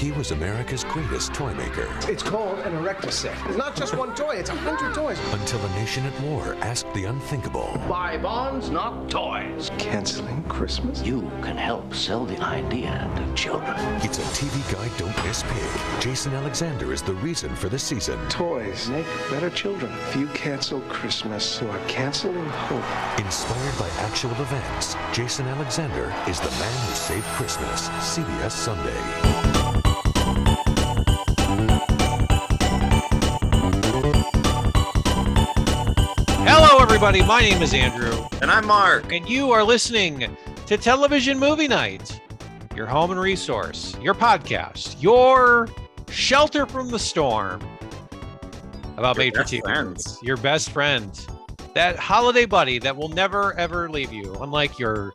he was America's greatest toy maker. It's called an erector set. It's not just one toy, it's a hundred toys. Until a nation at war asked the unthinkable. Buy bonds, not toys. Canceling Christmas? You can help sell the idea to children. It's a TV guide don't miss pig. Jason Alexander is the reason for the season. Toys make better children. If you cancel Christmas, you are canceling hope. Inspired by actual events, Jason Alexander is the man who saved Christmas. CBS Sunday. Everybody. My name is Andrew, And I'm Mark. and you are listening to Television Movie Night, your home and resource, your podcast, your shelter from the storm about Your best TV friends. Your best friend, that holiday buddy that will never ever leave you, unlike your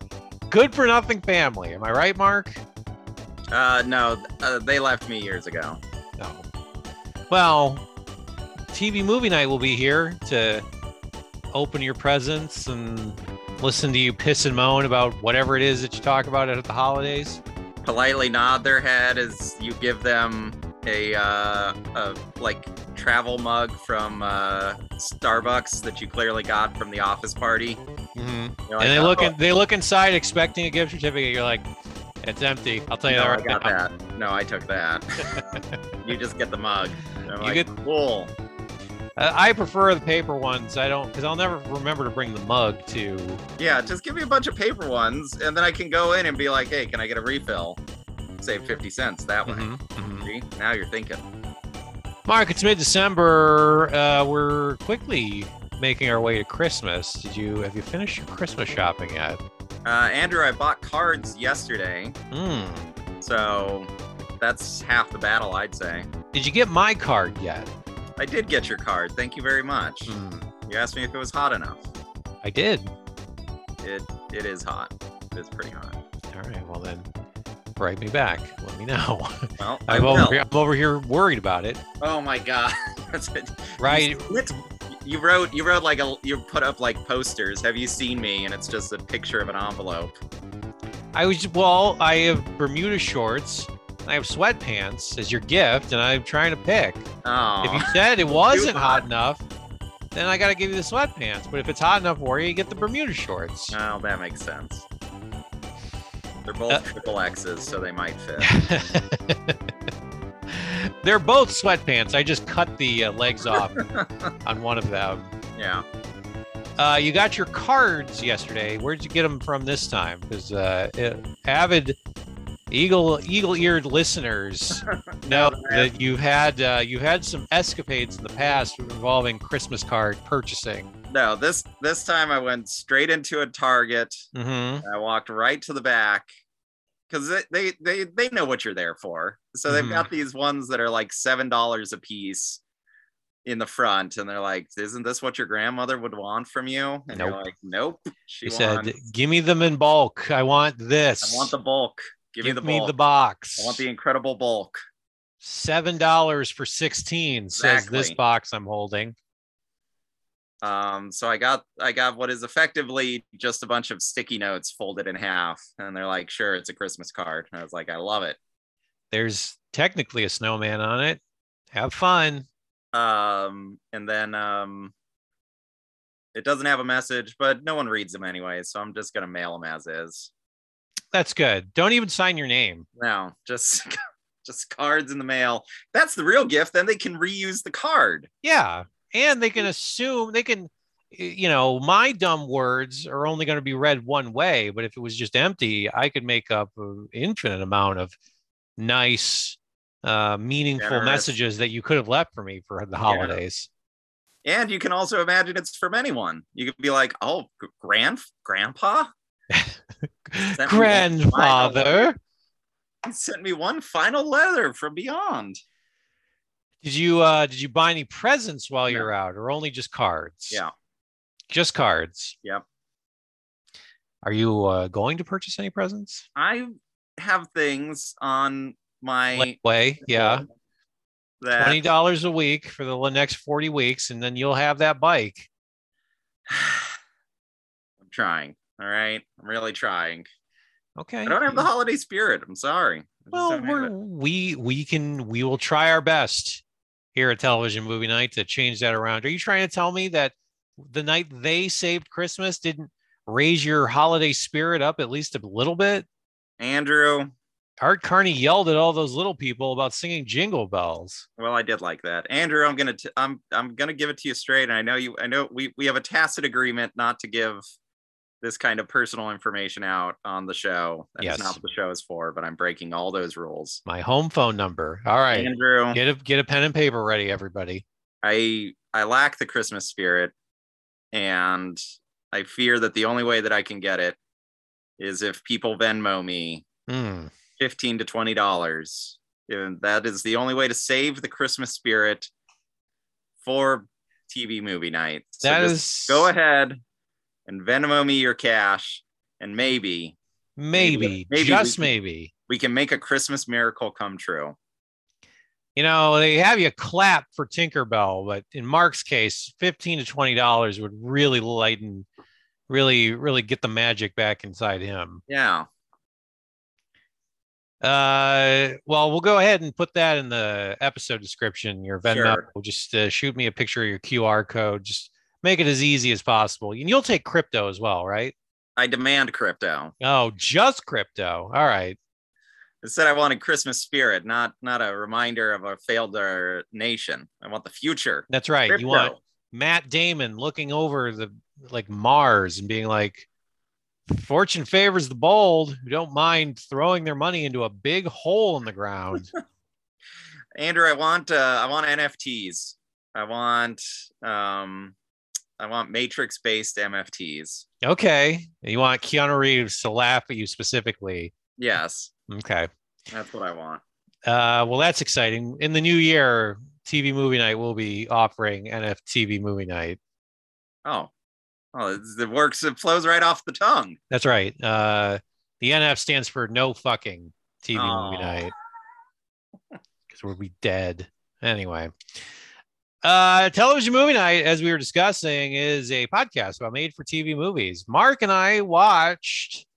good for nothing family. Am I right, Mark? Uh, no, uh, they left me years ago. No. Well, TV movie night will be here to open your presents and listen to you piss and moan about whatever it is that you talk about at the holidays. Politely nod their head as you give them a, uh, a like travel mug from uh, Starbucks that you clearly got from the office party. Mm-hmm. Like, and they look "Oh, in, they look inside expecting a gift certificate. You're like, it's empty. I'll tell you no, that I right got now. that. No, I took that. you just get the mug. I'm You like, get- cool. Uh, I prefer the paper ones. I don't because I'll never remember to bring the mug to. Yeah, just give me a bunch of paper ones, and then I can go in and be like, hey, can I get a refill? Save 50 cents that way. Mhm, mhm. See? Now you're thinking. Mark, it's mid-December. Uh, we're quickly making our way to Christmas. Did you have you finished your Christmas shopping yet? Uh, Andrew, I bought cards yesterday. Hmm. So that's half the battle, I'd say. Did you get my card yet? I did get your card. Thank you very much. Hmm. You asked me if it was hot enough. I did. It it is hot. It is pretty hot. All right. Well then, write me back. Let me know. Well, I I'm will. over, here, I'm over here worried about it. Oh my god. That's it. Right. It's- you wrote you wrote like a you put up like posters. Have you seen me? And it's just a picture of an envelope. I was well. I have Bermuda shorts. I have sweatpants as your gift, and I'm trying to pick. Oh. If you said it wasn't hot. enough, then I got to give you the sweatpants. But if it's hot enough for you, you get the Bermuda shorts. oh, that makes sense. They're both Uh, triple X's, so they might fit. They're both sweatpants. I just cut the uh, legs off on one of them. yeah. Uh, you got your cards yesterday. Where'd you get them from this time? Because uh, avid eagle eagle-eared listeners know that you've had uh, you've had some escapades in the past involving Christmas card purchasing. No, this this time I went straight into a Target. Mm-hmm. I walked right to the back because they, they they they know what you're there for. So they've Mhm. got these ones that are like seven dollars a piece in the front, and they're like, "Isn't this what your grandmother would want from you?" And you're Nope. like, "Nope." She He said, "Give me them in bulk. I want this. "I want the bulk. Give, Give me the bulk. box. I want the incredible bulk." seven dollars for sixteen." Says this box I'm holding. Um, so I got I got what is effectively just a bunch of sticky notes folded in half, and they're like, "Sure, it's a Christmas card." And I was like, "I love it." There's technically a snowman on it. Have fun. um and then um it doesn't have a message but no one reads them anyway so i'm just gonna mail them as is That's good. Don't even sign your name. no just just cards in the mail that's the real gift then they can reuse the card Yeah. And they can assume they can, you know, my dumb words are only going to be read one way. But if it was just empty, I could make up an infinite amount of nice, uh, meaningful Generous. messages that you could have left for me for the holidays. and you can also imagine it's from anyone you could be like oh grand grandpa Sent me one final Grandfather, He sent me one final letter from beyond did you uh did you buy any presents while No. you're out, or only just cards? yeah just cards. Yep. Are you uh, going to purchase any presents? i have things on my Way, yeah. that twenty dollars a week for the next forty weeks, and then you'll have that bike. I'm trying. All right. I'm really trying. Okay. I don't have the holiday spirit. I'm sorry. Well, we're, we we can we will try our best here at Television Movie Night to change that around. Are you trying to tell me that the night they saved Christmas didn't raise your holiday spirit up at least a little bit? Andrew. Art Carney yelled at all those little people about singing Jingle Bells. Well, I did like that, Andrew. I'm gonna t- I'm I'm gonna give it to you straight. And I know you. I know we we have a tacit agreement not to give this kind of personal information out on the show. That's Yes. not what the show is for. But I'm breaking all those rules. My home phone number. All right, Andrew, get a get a pen and paper ready, everybody. I I lack the Christmas spirit, and I fear that the only way that I can get it is if people Venmo me Hmm. fifteen to twenty dollars. And that is the only way to save the Christmas spirit for TV movie night. So That is go ahead and Venmo me your cash, and maybe maybe, maybe we just can- maybe. we can make a Christmas miracle come true. You know, they have you clap for Tinkerbell, but in Mark's case, fifteen to twenty dollars would really lighten, really, really get the magic back inside him. Yeah. Uh, well, we'll go ahead and put that in the episode description. Your Venmo. Sure. Just uh, shoot me a picture of your QR code. Just make it as easy as possible. And you'll take crypto as well, right? I demand crypto. Oh, just crypto. All right. Instead, I wanted Christmas spirit, not not a reminder of a failed uh, nation. I want the future. That's right. Crypto. You want Matt Damon looking over the like Mars and being like, "Fortune favors the bold who don't mind throwing their money into a big hole in the ground." Andrew, I want uh, I want NFTs. I want um I want matrix based NFTs. okay, you want Keanu Reeves to laugh at you specifically. Yes, Okay. that's what I want. Uh, well, that's exciting. In the new year, TV Movie Night will be offering NFTV Movie Night. Oh, oh, it works. It flows right off the tongue. That's right. Uh, the NF stands for No Fucking TV Movie Night because we'll be dead anyway. Uh, television movie night, as we were discussing, is a podcast about made-for-TV movies. Mark and I watched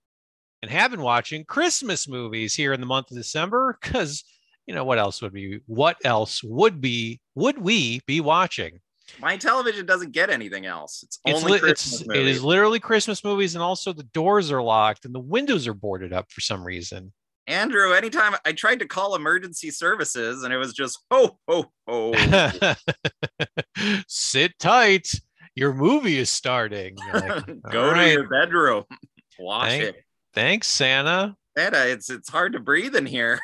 and have been watching Christmas movies here in the month of December because you know what else would be what else would be would we be watching? My television doesn't get anything else. It's It's, only li- Christmas it's it is literally Christmas movies, and also the doors are locked and the windows are boarded up for some reason. Andrew, anytime I tried to call emergency services and it was just ho ho ho. Sit tight. Your movie is starting. Like, Go "All to right, your bedroom. Watch Thank- it. Thanks, Santa. Santa, it's it's hard to breathe in here.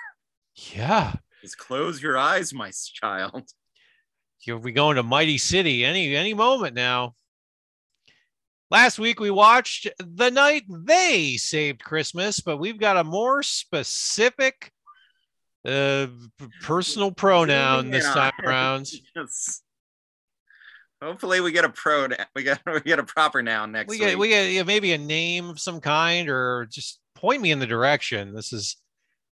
Yeah. Just close your eyes, my child. You'll be going to Mighty City any any moment now. Last week we watched The Night They Saved Christmas, but we've got a more specific uh personal pronoun this time around. Yes. Hopefully we get a pro we get we get a proper noun next we week. get we get yeah, maybe a name of some kind or just point me in the direction this is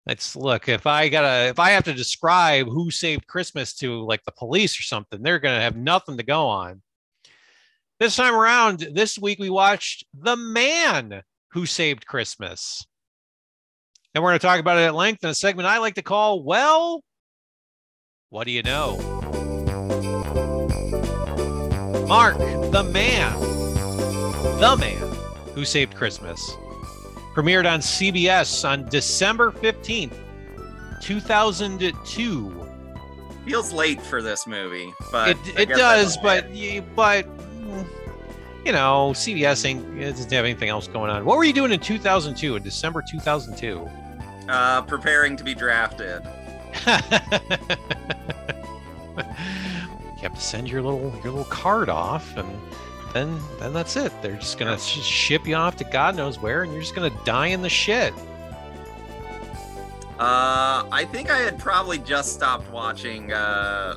it's look if i gotta if i have to describe who saved christmas to like the police or something they're gonna have nothing to go on this time around this week we watched the man who saved christmas and we're going to talk about it at length in a segment i like to call well what do you know mark the man the Man Who Saved Christmas. Premiered on CBS on December 15th, 2002. Feels late for this movie, but it it does, but but you know, CBS ain't it doesn't have anything else going on. What were you doing in 2002, in December 2002? uh, preparing to be drafted. you have to send your little your little card off and then then that's it. They're just gonna sh- ship you off to God knows where, and you're just gonna die in the shit. Uh, I think I had probably just stopped watching uh,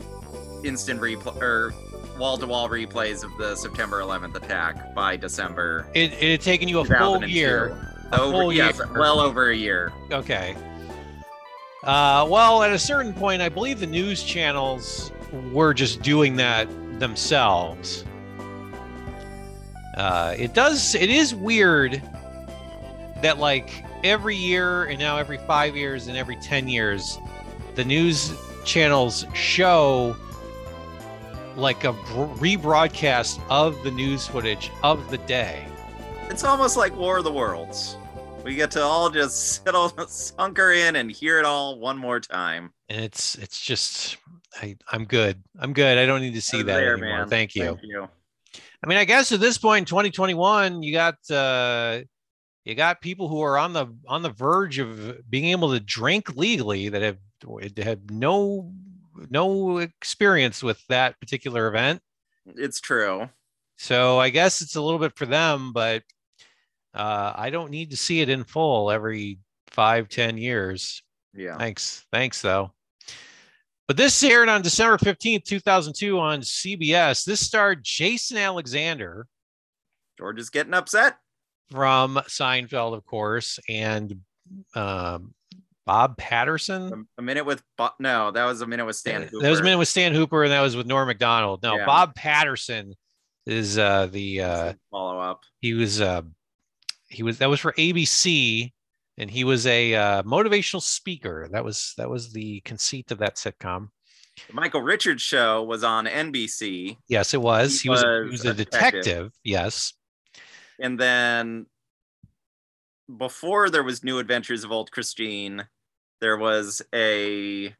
instant replay or wall-to-wall replays of the September 11th attack by December. It, it had taken you a full year. A Over, full yes, year. well over a year. Okay. Uh, well, at a certain point, I believe the news channels were just doing that themselves. Uh, it does. It is weird that like every year and now every five years and every 10 years, the news channels show like a rebroadcast of the news footage of the day. It's almost like War of the Worlds. We get to all just settle, sunker in and hear it all one more time. And it's it's just I I'm good. I'm good. I don't need to see You're that there, anymore. man. Thank you. Thank you. I mean, I guess at this point in 2021, you got uh you got people who are on the on the verge of being able to drink legally that have had no no experience with that particular event. It's true. So I guess it's a little bit for them, but uh, I don't need to see it in full every five, ten years. Yeah. Thanks. Thanks, though. But this aired on December 15th, 2002 on CBS. This starred Jason Alexander George is getting upset. from Seinfeld, of course, and um, Bob Patterson. A, minute with no, that was a minute with Stan. Hooper. That was a minute with Stan Hooper, and that was with Norm Macdonald. No, Yeah. Bob Patterson is uh, the uh, follow up. he was uh, he was that was for ABC, and he was a uh, motivational speaker. That was that was the conceit of that sitcom. The Michael Richards show was on NBC, Yes, it was. He He was, was he was a a detective. detective. Yes. and then before there was New Adventures of Old Christine, there was a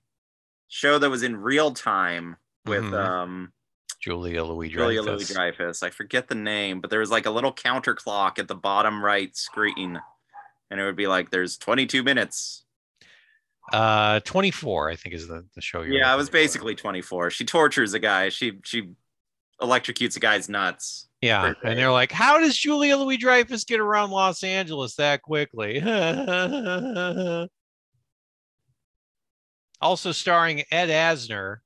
show that was in real time with Mhm. um Julia Louis Dreyfus. Julia Louis Dreyfus. I forget the name, but there was like a little counter clock at the bottom right screen, and it would be like, "There's 22 minutes." Uh, 24, I think is the, the show. You're yeah, it was basically 24. She tortures a guy. She she electrocutes a guy's nuts. Yeah, and they're like, "How does Julia Louis Dreyfus get around Los Angeles that quickly?" also starring Ed Asner.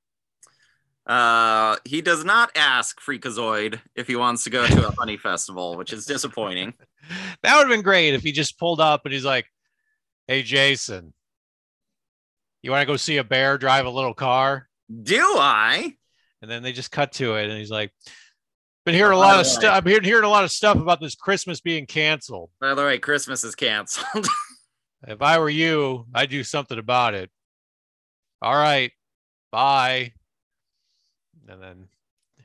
Uh, he does not ask Freakazoid if he wants to go to a honey festival, which is disappointing. That would have been great if he just pulled up and he's like, "Hey, Jason, you want to go see a bear drive a little car?" Do I? And then they just cut to it, and he's like, "Been hearing a lot of stuff. I'm hearing hearing a lot of stuff about this Christmas being canceled. By the way, Christmas is canceled. If I were you, I'd do something about it." All right, bye. And then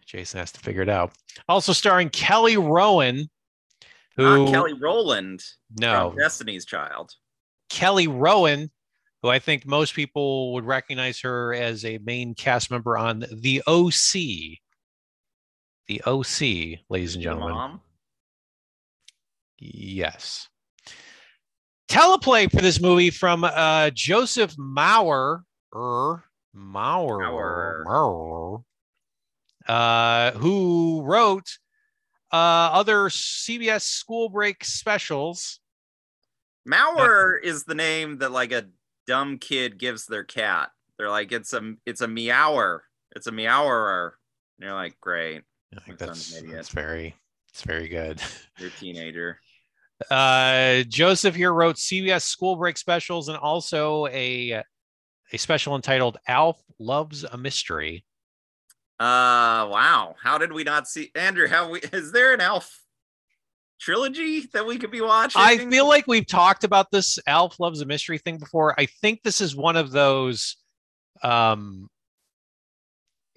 Jason has to figure it out. Also starring Kelly Rowan, who Not Kelly Rowland no Destiny's Child. Kelly Rowan, who I think most people would recognize her as a main cast member on The OC. The OC, ladies and gentlemen. Mom. Yes. Teleplay for this movie from uh, Joseph Maurer. Er, Maurer. Maurer. Maurer, uh, who wrote uh, other CBS school break specials. Mauer is the name that like a dumb kid gives their cat. They're like, it's a it's a meower. It's a meowerer. And you're like, great, I think that's, son's an idiot. that's very, it's very good. you're a teenager. Uh, Joseph here wrote CBS school break specials and also a a special entitled "Alf Loves a Mystery." Uh wow. How did we not see Andrew? How we is there an Alf trilogy that we could be watching? I feel like we've talked about this Alf Loves a Mystery thing before. I think this is one of those um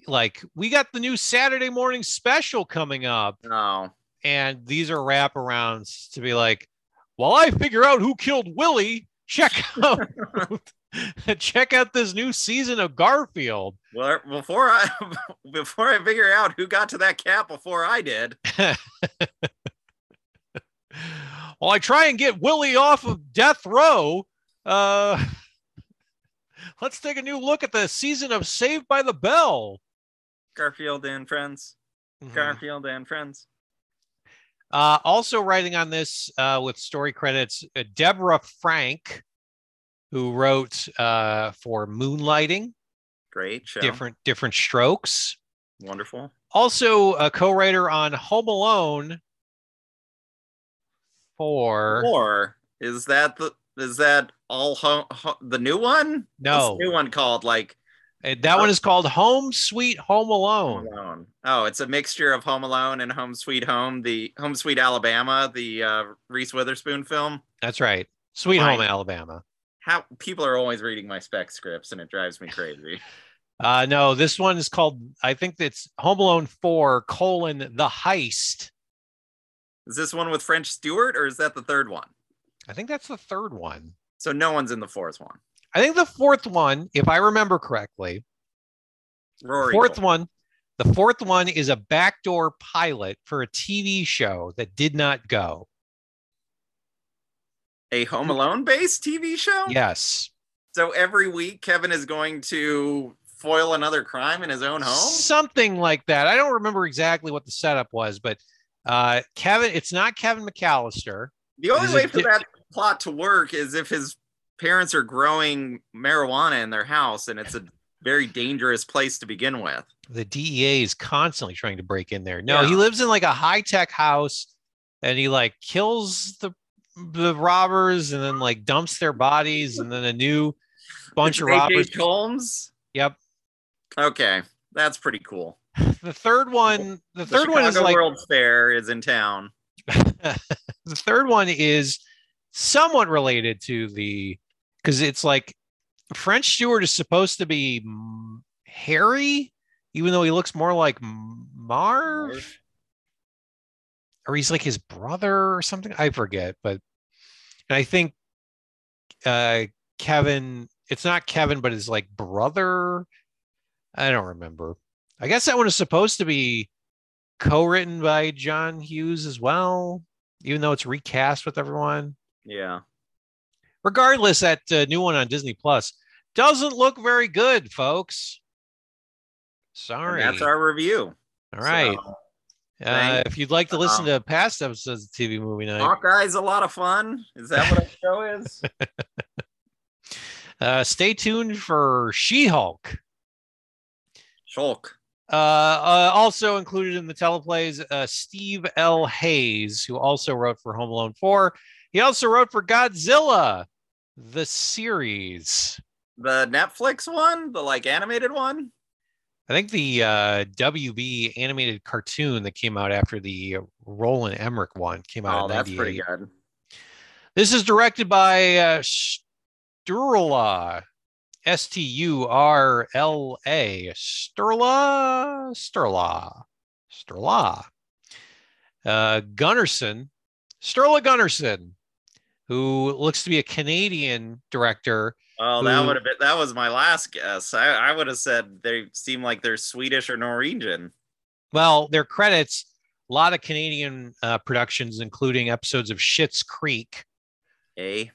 like we got the new Saturday morning special coming up no. and these are wraparounds to be like, while I figure out who killed Willie, check out check out this new season of Garfield. Well, before I before I figure out who got to that cat before I did, While I try and get Willie off of death row, uh, let's take a new look at the season of Saved by the Bell. Garfield and friends, Garfield and friends. Uh, also writing on this uh, with story credits, uh, Deborah Frank, who wrote uh, for Moonlighting, Great show. different different strokes. Wonderful. Also a co-writer on Home Alone for Or is that the is that all home ho- the new one? No, the new one called like Uh, that one is called Home Sweet Home Alone. Home Alone. Oh, it's a mixture of Home Alone and Home Sweet Home, the Home Sweet Alabama, the uh, Reese Witherspoon film. That's right. Sweet Fine. Home Alabama. How people are always reading my spec scripts, and it drives me crazy. Uh, no, this one is called. I think it's Home Alone Four: colon The Heist. Is this one with French Stewart, or is that the third one? I think that's the third one. So no one's in the fourth one. I think the fourth one, if I remember correctly, Rory. fourth Gold. one, the fourth one is a backdoor pilot for a TV show that did not go. A Home Alone based TV show. Yes, So every week, Kevin is going to foil another crime in his own home. something like that. I don't remember exactly what the setup was, but uh, Kevin, it's not Kevin McAllister. The only way for di- that plot to work is if his parents are growing marijuana in their house, and it's a very dangerous place to begin with. The DEA is constantly trying to break in there. No, Yeah. he lives in like a high tech house, and he like kills the the robbers, and then like dumps their bodies, and then a new bunch It's of H.H. robbers. Holmes. Yep. Okay, that's pretty cool. The third one, the The third one is like World's Fair is in town. the third one is somewhat related to the because it's like French Stewart is supposed to be Harry, even though he looks more like Marv, Marv. Or he's like his brother or something. I forget, but and I think uh Kevin, it's not Kevin, but his like brother. I don't remember. I guess that one is supposed to be co-written by John Hughes as well, even though it's recast with everyone. Yeah. Regardless, that uh, new one on Disney Plus doesn't look very good, folks. And Sorry. that's our review. All right. So, uh, if you'd like to listen um, to past episodes of TV Movie Night, Hawkeye's a lot of fun. Is that what our show is? uh, stay tuned for She-Hulk. Shulk. Uh, uh, also included in the teleplays, uh, Steve L. Hayes, who also wrote for Home Alone 4. He also wrote for Godzilla, the series. The Netflix one, the like animated one. I think the uh, WB animated cartoon that came out after the Roland Emmerich one came out Oh, that's pretty good. This is directed by uh, Sturla, S T U R L A, Sturla, Sturla, Sturla. Uh, Gunnarsson, Sturla Gunnarsson, who looks to be a Canadian director. Oh, that would have been that was my last guess. I, I would have said they seem like they're Swedish or Norwegian. Well, their credits, a lot of Canadian uh, productions, including episodes of Schitt's Creek, Eh?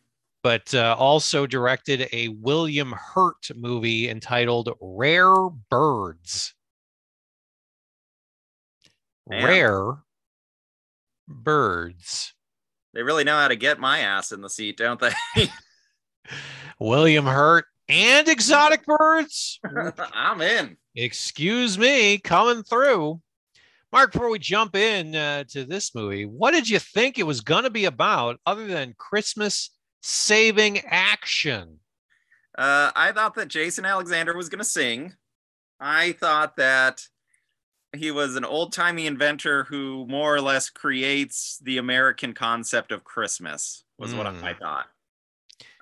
but uh, also directed a William Hurt movie entitled Rare Birds. Man. Rare Birds. They really know how to get my ass in the seat, don't they? William Hurt and Exotic Birds. I'm in. Excuse me, coming through. Mark, before we jump in uh, to this movie, what did you think it was going to be about other than Christmas saving action? Uh, I thought that Jason Alexander was going to sing. I thought that he was an old timey inventor who more or less creates the American concept of Christmas, was what Mm. I thought.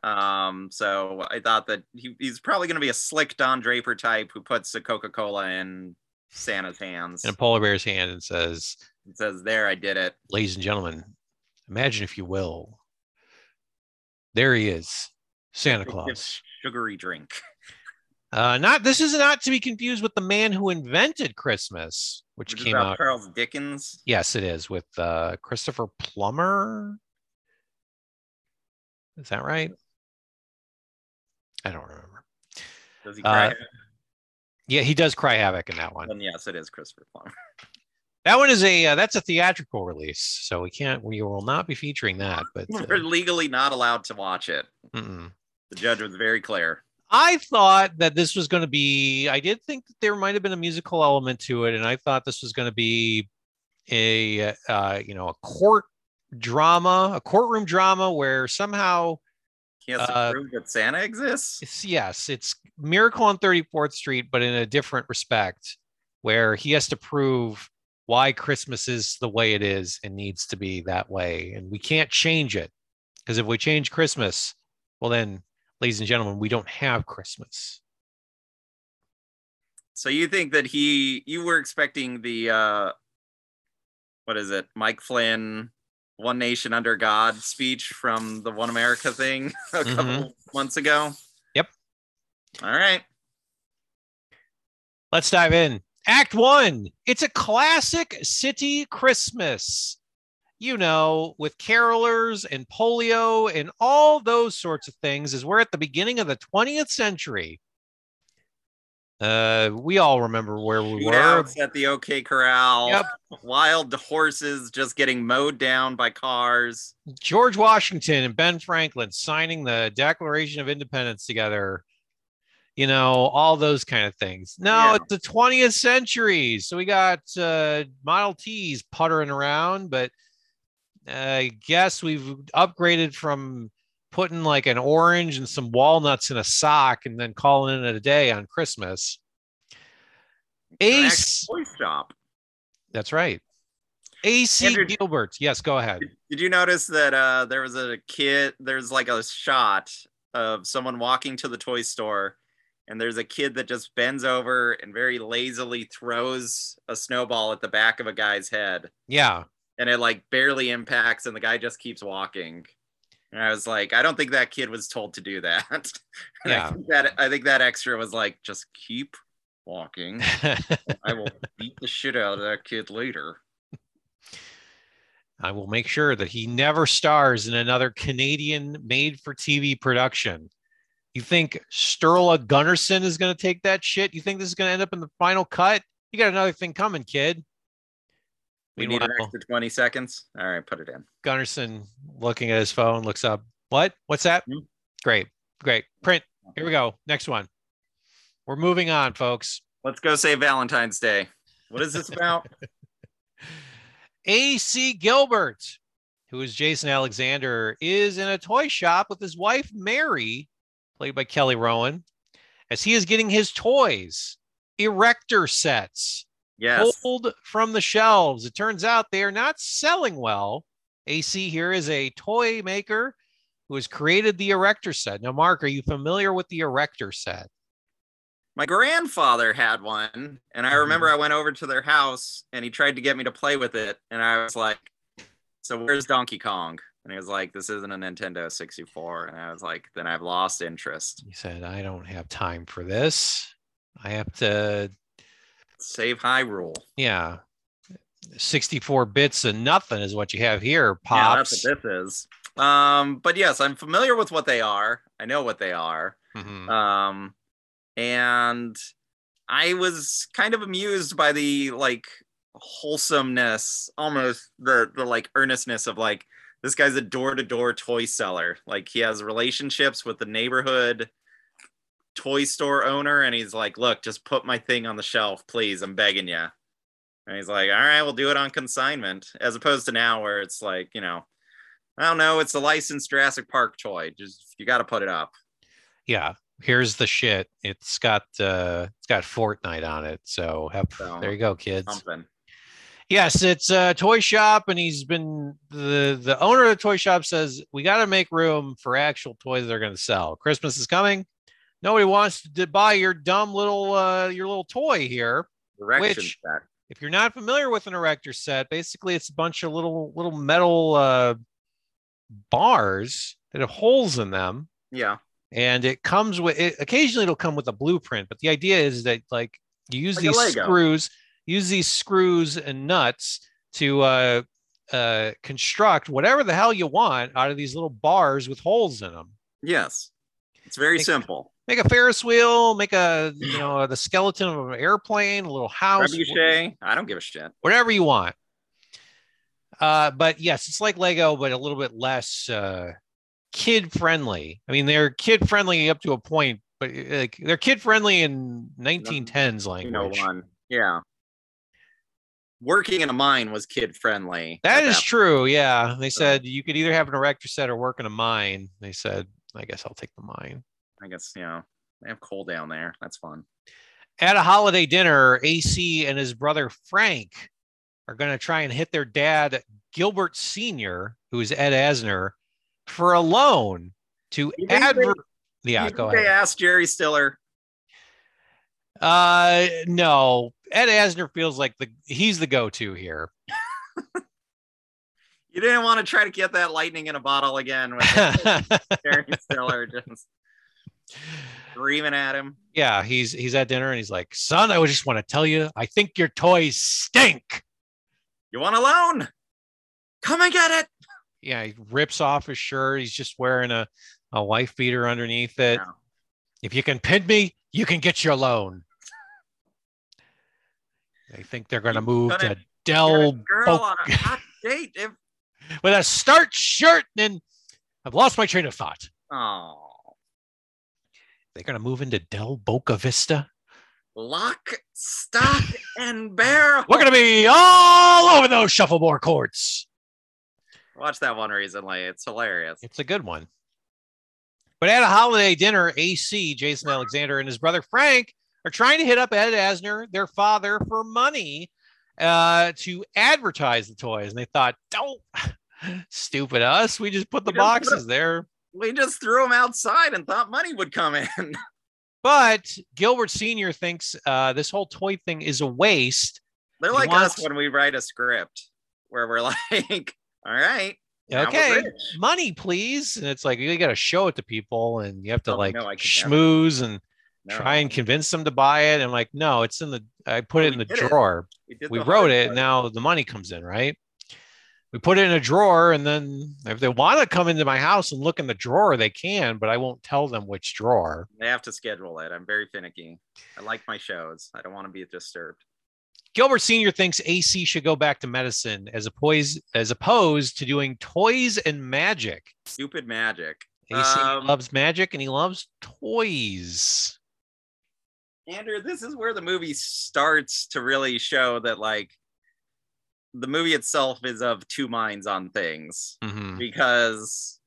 Um, so I thought that he, he's probably going to be a slick Don Draper type who puts a Coca Cola in Santa's hands In a polar bear's hand and says, and says, There, I did it. Ladies and gentlemen, imagine if you will. There he is, Santa Claus. Sugary drink. Uh, not this is not to be confused with the man who invented Christmas, which Which came about out. Charles Dickens. Yes, it is with uh, Christopher Plummer. Is that right? I don't remember. Does he Uh, cry? Yeah, he does cry havoc in that one. then yes, it is Christopher Plummer. That one is a uh, that's a theatrical release, so we can't we will not be featuring that. But uh, We're legally not allowed to watch it. mm-mm. The judge was very clear. I thought that this was going to be. I did think that there might have been a musical element to it, and I thought this was going to be a uh, you know a court drama, a courtroom drama where somehow He has to Uh, prove that Santa exists. it's yes, it's Miracle on 34th Street, but in a different respect, where he has to prove why Christmas is the way it is and needs to be that way, and we can't change it Because if we change Christmas, well, then, ladies and gentlemen, we don't have Christmas. So you think that he you were expecting the uh what is it? Mike Flynn One Nation Under God speech from the One America thing a Mhm. couple months ago? Yep. All right. Let's dive in. Act one. It's a classic city Christmas. You know, with carolers and polio and all those sorts of things, is we're at the beginning of the 20th century. Uh, we all remember where we were. At the OK Corral. Yep. Wild horses just getting mowed down by cars. George Washington and Ben Franklin signing the Declaration of Independence together. You know, all those kind of things. No, Yeah. it's the 20th century. So we got uh, Model Ts puttering around, but I guess we've upgraded from putting like an orange and some walnuts in a sock and then calling it a day on Christmas. Ace, toy shop. that's right. AC Andrew- Gilbert. Yes, go ahead. Did you notice that uh, there was a kid? There's like a shot of someone walking to the toy store, and there's a kid that just bends over and very lazily throws a snowball at the back of a guy's head, Yeah. And it like barely impacts, and the guy just keeps walking. And I was like, I don't think that kid was told to do that. Yeah. I think that I think that extra was like, just keep walking. I will beat the shit out of that kid later. I will make sure that he never stars in another Canadian made for TV production. You think Sturla Gunnarsson is going to take that shit? You think this is going to end up in the final cut? You got another thing coming, kid. We need an extra 20 seconds. All right, put it in. Gunnarsson looking at his phone looks up. What? What's that? Hmm. Great. Great. Print. Here we go. Next one. We're moving on, folks. Let's go say Valentine's Day. What is this about? AC Gilbert, who is Jason Alexander, is in a toy shop with his wife, Mary, played by Kelly Rowan, as he is getting his toys, erector sets, yes. pulled from the shelves. It turns out they are not selling well. AC here is a toy maker who has created the erector set. Now, Mark, are you familiar with the erector set? My grandfather had one, and I remember mm-hmm. I went over to their house and he tried to get me to play with it. And I was like, So where's Donkey Kong? And he was like, This isn't a Nintendo 64. And I was like, Then I've lost interest. He said, I don't have time for this. I have to Save Hyrule. yeah 64 bits and nothing is what you have here Yeah, pops that's what this is. Um, but yes, I'm familiar with what they are. I know what they are. Mhm. um and i was kind of amused by the like wholesomeness almost the the like earnestness of like this guy's a door-to-door toy seller like he has relationships with the neighborhood toy store owner and he's like look just put my thing on the shelf please. I'm begging you and he's like all right we'll do it on consignment as opposed to now where it's like you know i don't know it's a licensed jurassic park toy just you got to put it up. Yeah here's the shit. It's got uh it's got fortnite on it so have, So, there you go kids. something. Yes it's a toy shop and he's been the the owner of the toy shop says we got to make room for actual toys they're going to sell. Christmas is coming nobody wants to buy your dumb little uh your little toy here direction Which- set. if you're not familiar with an erector set, basically it's a bunch of little little metal uh, bars that have holes in them, Yeah. and it comes with. It, occasionally, it'll come with a blueprint, but the idea is that like you use Like these screws, use these screws and nuts to uh, uh, construct whatever the hell you want out of these little bars with holes in them. Yes. It's very Make- simple. Make a Ferris wheel, make a you know the skeleton of an airplane, a little house, Trebuchet. I don't give a shit. whatever you want. Uh, but yes, it's like Lego, but a little bit less uh, kid friendly. I mean, they're kid friendly up to a point, but uh, like they're kid friendly in 1910s You know language. one. Yeah. Working in a mine was kid friendly. That is true. Yeah, they said you could either have an erector set or work in a mine. They said, I guess I'll take the mine. I guess, you know, they have coal down there. That's fun. At a holiday dinner, AC and his brother Frank are going to try and hit their dad, Gilbert Sr., who is Ed Asner, for a loan to adver. they- Yeah, go think They ahead. asked Jerry Stiller. Uh, no, Ed Asner feels like the he's the go-to here. You didn't want to try to get that lightning in a bottle again with Jerry Stiller just screaming at him. yeah, he's he's at dinner and he's like, "Son, I would just want to tell you, I think your toys stink." You want a loan? Come and get it. Yeah, he rips off his shirt. He's just wearing a a wife beater underneath it. If you can pin me, you can get your loan. They think they're going to move to Get a Del girl on a hot date. If with a starch shirt, and I've lost my train of thought. oh, They're going to move into Del Boca Vista. lock, stock, and barrel. We're going to be all over those shuffleboard courts. Watch that one recently. It's hilarious. It's a good one. But at a holiday dinner, AC, Jason Alexander, and his brother Frank are trying to hit up Ed Asner, their father, for money uh, to advertise the toys. And they thought, don't, stupid us. We just put the We just put boxes there. We just threw him outside and thought money would come in. But Gilbert Sr. thinks uh, this whole toy thing is a waste. They're He like wants- us when we write a script where we're like, all right. Okay, money, please. And it's like, you got to show it to people and you have to Oh, like no, schmooze and No, try and convince them to buy it. I'm like, no, it's in the, I put Well, it in the did it. drawer. we, we wrote it. part. Now the money comes in, right? We put it in a drawer, and then if they want to come into my house and look in the drawer, they can, but I won't tell them which drawer. They have to schedule it. I'm very finicky. I like my shows. I don't want to be disturbed. Gilbert Sr. thinks AC should go back to medicine as opposed as opposed to doing toys and magic. Stupid magic. AC Um, loves magic and he loves toys. Andrew, this is where the movie starts to really show that like the movie itself is of two minds on things Mhm. because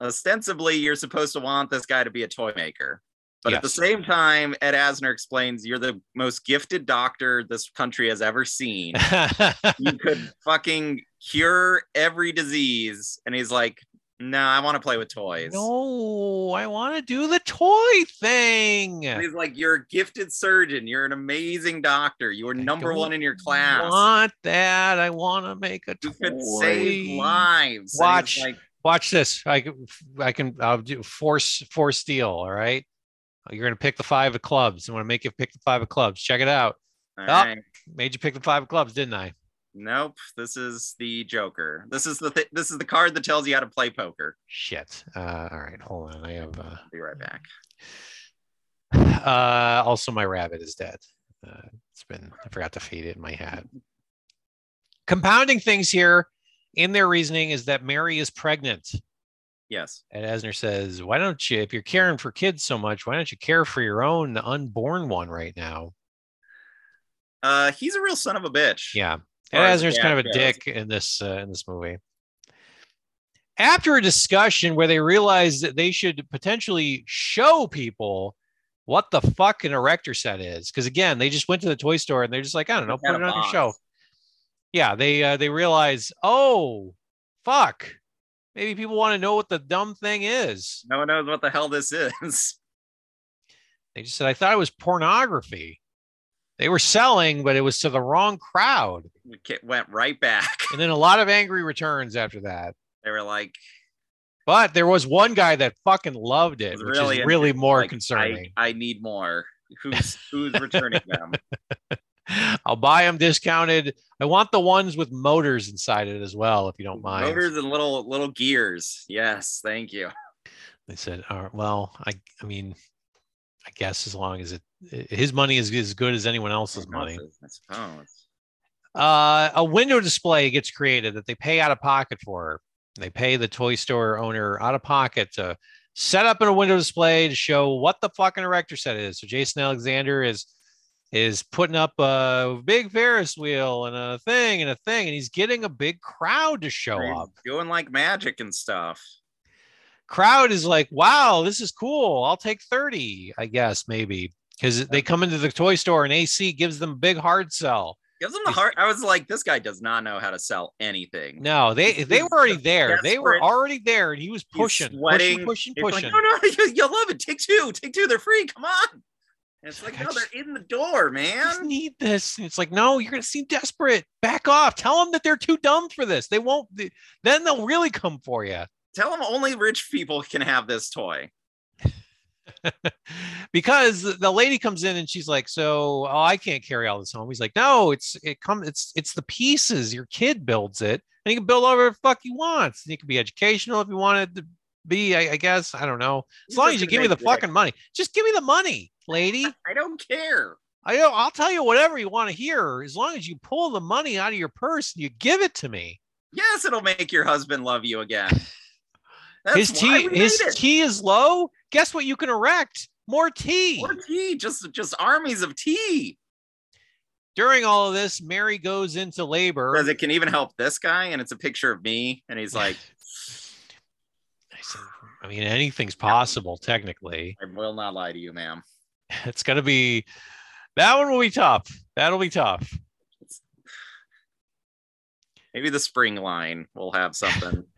ostensibly you're supposed to want this guy to be a toy maker. But at the same time, Ed Asner explains you're the most gifted doctor this country has ever seen. you could fucking cure every disease. And he's like, no, I want to play with toys. no, I want to do the toy thing. And he's like, you're a gifted surgeon. You're an amazing doctor. You were number one in your class. want that. I want to make a You toy. could save lives. Watch. like, Watch this. I can, I can, I'll do force, force deal. All right. You're going to pick the five of clubs. I'm going to make you pick the five of clubs. Check it out. all Oh. right. Made you pick the five of clubs, didn't I? Nope. This is the Joker. This is the th- this is the card that tells you how to play poker. Shit. Uh, all right. Hold on. I have, uh, Be right back. uh, also my rabbit is dead. Uh, it's been, I forgot to feed it in my hat. Compounding things here in their reasoning is that Mary is pregnant. Yes. And Asner says, Why don't you, if you're caring for kids so much, why don't you care for your own unborn one right now? Uh, he's a real son of a bitch. Yeah. As Ed Asner's kind of a dick in this uh, in this movie. After a discussion where they realized that they should potentially show people what the fuck an erector set is, because again, they just went to the toy store and they're just like, I don't know, put it on your box. show. Yeah, they uh, they realize, oh, fuck, maybe people want to know what the dumb thing is. No one knows what the hell this is. They just said, I thought it was pornography. They were selling, but it was to the wrong crowd. Ca- went right back. And then a lot of angry returns after that. They were like, But there was one guy that fucking loved it, which really is really it, more like, concerning. I, I need more. Who's who's returning them? I'll buy them discounted. I want the ones with motors inside it as well, if you don't mind. Motors and little little gears. Yes, thank you. They said, All right, well, I I mean, I guess as long as it his money is as good as anyone else's money. I suppose. Uh, a window display gets created that they pay out of pocket for. They pay the toy store owner out of pocket to set up in a window display to show what the fucking erector set is. So Jason Alexander is is putting up a big Ferris wheel and a thing and a thing, and he's getting a big crowd to show He's up. Doing like magic and stuff. Crowd is like, wow, this is cool. I'll take 30, I guess, maybe. Because they come into the toy store and AC gives them a big hard sell. Gives him the heart. I was like, this guy does not know how to sell anything. No, they they were already there. They were already there, and he was He's pushing, sweating. pushing, pushing, He's like, pushing. no, no, you, you'll love it. Take two. Take two. They're free. Come on. And it's Like, I no, just- they're in the door, I just man. need this. And it's like, no, you're gonna seem desperate. Back off. Tell them that they're too dumb for this. They won't. then they'll really come for you. Tell them only rich people can have this toy. because the- lady comes in and she's like, "So, oh, I can't carry all this home." He's like, "No, it's it come it's it's the pieces. Your kid builds it, and he can build whatever the fuck he wants. And it can be educational if you wanted to be. I, I guess I don't know. As He's long as you give me the fucking money, just give me the money, lady. I don't care. I know I'll tell you whatever you want to hear, as long as you pull the money out of your purse and you give it to me. Yes, it'll make your husband love you again. That's his tea his it. tea is low. Guess what? You can erect more tea. More tea, just just armies of tea. During all of this, Mary goes into labor. Because it can even help this guy, and it's a picture of me, and he's like, I said, I mean, anything's possible technically. "I will not lie to you, ma'am." It's gonna be that one will be tough. That'll be tough. Maybe the spring line will have something.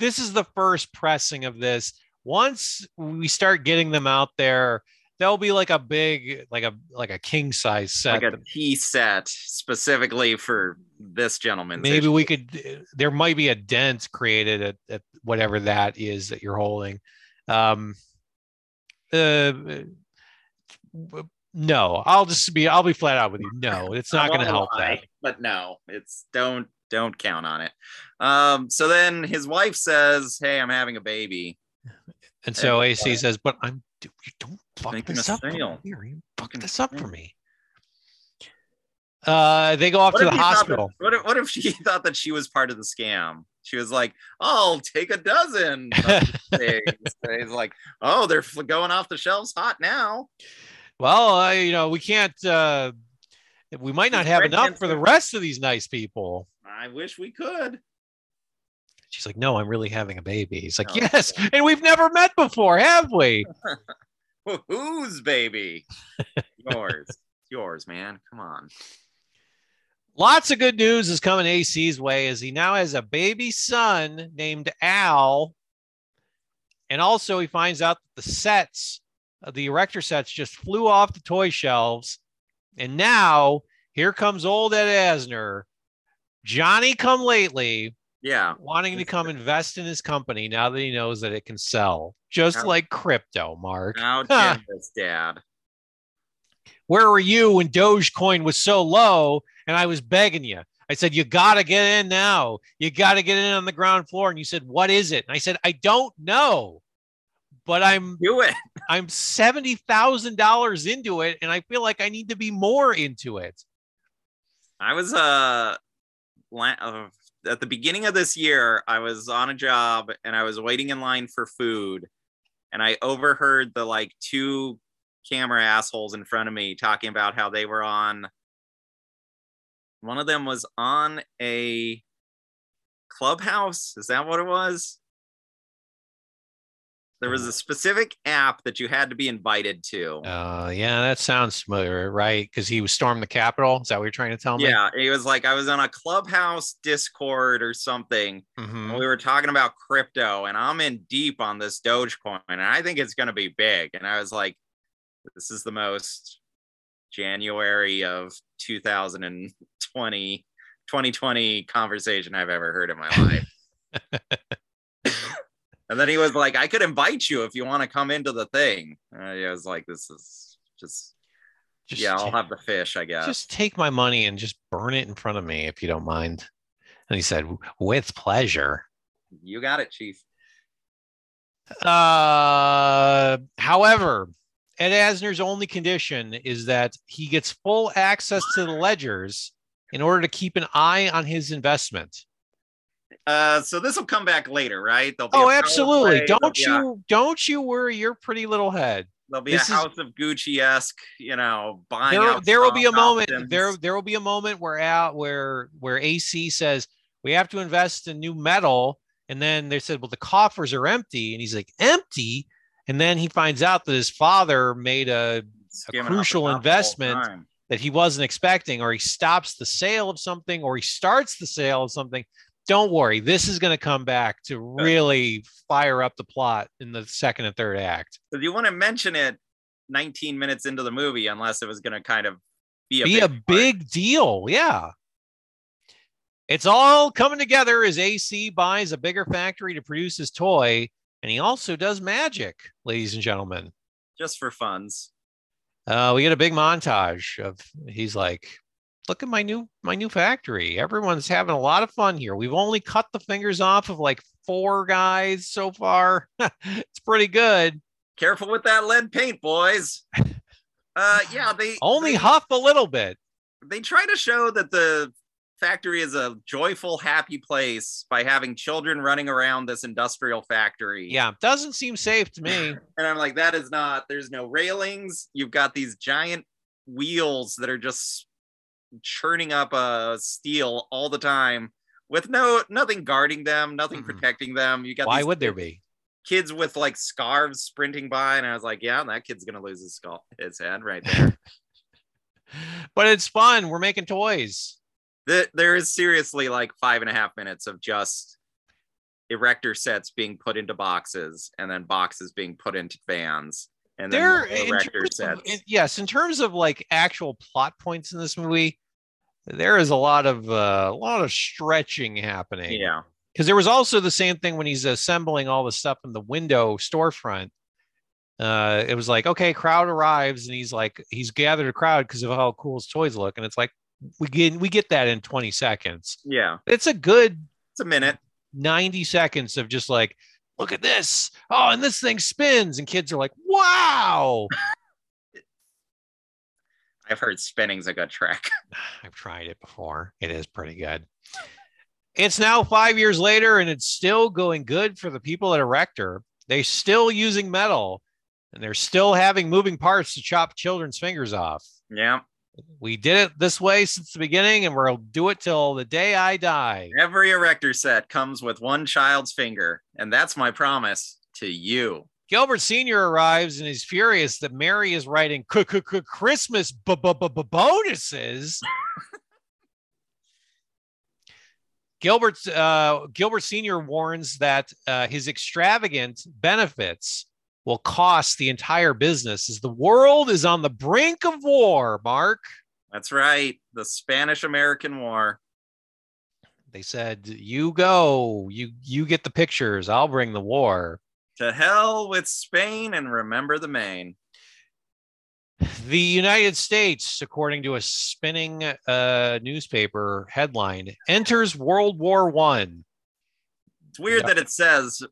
This is the first pressing of this. Once we start getting them out there, there'll be like a big, like a like a king size set. like a tea set specifically for this gentleman. Maybe we could. There might be a dent created at, at whatever that is that you're holding. Um, uh, no, I'll just be. I'll be flat out with you. No, it's not going to help that. But no, it's don't don't count on it. Um, so then his wife says, "Hey, I'm having a baby." And so And, AC uh, says, "But I'm you don't fuck this up for me. sale. Here, you fuck this up for me." Uh, they go off to the he thought that- hospital. what if what if she thought that she was part of the scam? She was like, "I'll take a dozen." things." And He's like, "Oh, they're going off the shelves hot now." Well, uh, you know, we can't. uh We might not have enough for the rest of these nice people. I wish we could. She's like, "No, I'm really having a baby." He's like, Oh, "Yes," and we've never met before, have we? Whose baby? yours. Yours, man. Come on. Lots of good news is coming AC's way as he now has a baby son named Al. And also, he finds out that the sets, uh, the erector sets, just flew off the toy shelves. And now here comes old Ed Asner, Johnny come lately, Yeah. wanting to come invest in his company now that he knows that it can sell, just Now- like crypto, Mark. Now, this dad. where were you when Dogecoin was so low and I was begging you? I said, you got to get in now. You got to get in on the ground floor. And you said, what is it? And I said, I don't know, but I'm, Do it. I'm $70,000 into it. And I feel like I need to be more into it. I was uh at the beginning of this year, I was on a job and I was waiting in line for food, and I overheard the like two camera assholes in front of me talking about how they were on. One of them was on a clubhouse. Is that what it was? There was a specific app that you had to be invited to. Uh, yeah, that sounds familiar, right? Because he was stormed the Capitol. Is that what you're trying to tell me? Yeah, it was like I was on a clubhouse Discord or something. Mhm. and we were talking about crypto, and I'm in deep on this Dogecoin, and I think it's going to be big. And I was like, this is the most January of 2020, 2020 conversation I've ever heard in my life. and then he was like, I could invite you if you want to come into the thing. And I was like, this is just, Just, yeah, I'll have the fish, I guess. just take my money and just burn it in front of me if you don't mind. And he said, with pleasure. you got it, Chief. Uh, however, Ed Asner's only condition is that he gets full access to the ledgers in order to keep an eye on his investment. Uh, so this will come back later, right? Be Oh, absolutely. Don't be a- you don't you worry your pretty little head. There'll be This is- a House of Gucci esque, you know, buying. There, out there will be a moment. options. There, there will be a moment where out where where AC says we have to invest in new metal, and then they said, well, the coffers are empty, and he's like, empty, and then he finds out that his father made a the crucial top the whole investment. that he wasn't expecting, or he stops the sale of something, or he starts the sale of something. Don't worry, this is going to come back to really fire up the plot in the second and third act. Because you want to mention it 19 minutes into the movie unless it was going to kind of be a Be big a part. big deal. Yeah. It's all coming together as AC buys a bigger factory to produce his toy, and he also does magic, ladies and gentlemen. just for funds. Uh, we get a big montage of he's like, look at my new my new factory. Everyone's having a lot of fun here. We've only cut the fingers off of like four guys so far. it's pretty good. Careful with that lead paint, boys. Uh, yeah, they Only they, huff a little bit. they try to show that the factory is a joyful, happy place by having children running around this industrial factory. Yeah, doesn't seem safe to me. and I'm like, that is not. There's no railings. You've got these giant wheels that are just churning up uh steel all the time with no nothing guarding them, nothing Mhm. protecting them. You got Why would there be? kids with like scarves sprinting by, and I was like, yeah, that kid's gonna lose his skull, his head right there. But it's fun. We're making toys. Th- there is seriously like five and a half minutes of just erector sets being put into boxes and then boxes being put into vans and There, more in erector terms of- sets. in- yes, in terms of like actual plot points in this movie, there is a lot of uh, a lot of stretching happening. yeah. because there was also the same thing when he's assembling all the stuff in the window storefront. Uh, it was like, okay, crowd arrives, and he's like, he's gathered a crowd because of how cool his toys look, and it's like, we get we get that in 20 seconds. Yeah. It's a good It's a minute. 90 seconds of just like, look at this. Oh, and this thing spins, and kids are like, wow. I've heard spinning's a good trick. I've tried it before. It is pretty good. It's now five years later, and it's still going good for the people at Erector. They're still using metal, and they're still having moving parts to chop children's fingers off. Yeah. We did it this way since the beginning, and we'll do it till the day I die. Every erector set comes with one child's finger, and that's my promise to you. Gilbert Sr. arrives and is furious that Mary is writing Christmas bonuses. Gilbert uh, Gilbert Sr. warns that uh, his extravagant benefits will cost the entire business as the world is on the brink of war. Mark, That's right. The Spanish American War. they said, "You go, you you get the pictures. I'll bring the war." To hell with Spain and remember the Maine. The United States, according to a spinning uh, newspaper headline, enters World War One, It's weird Yeah. that it says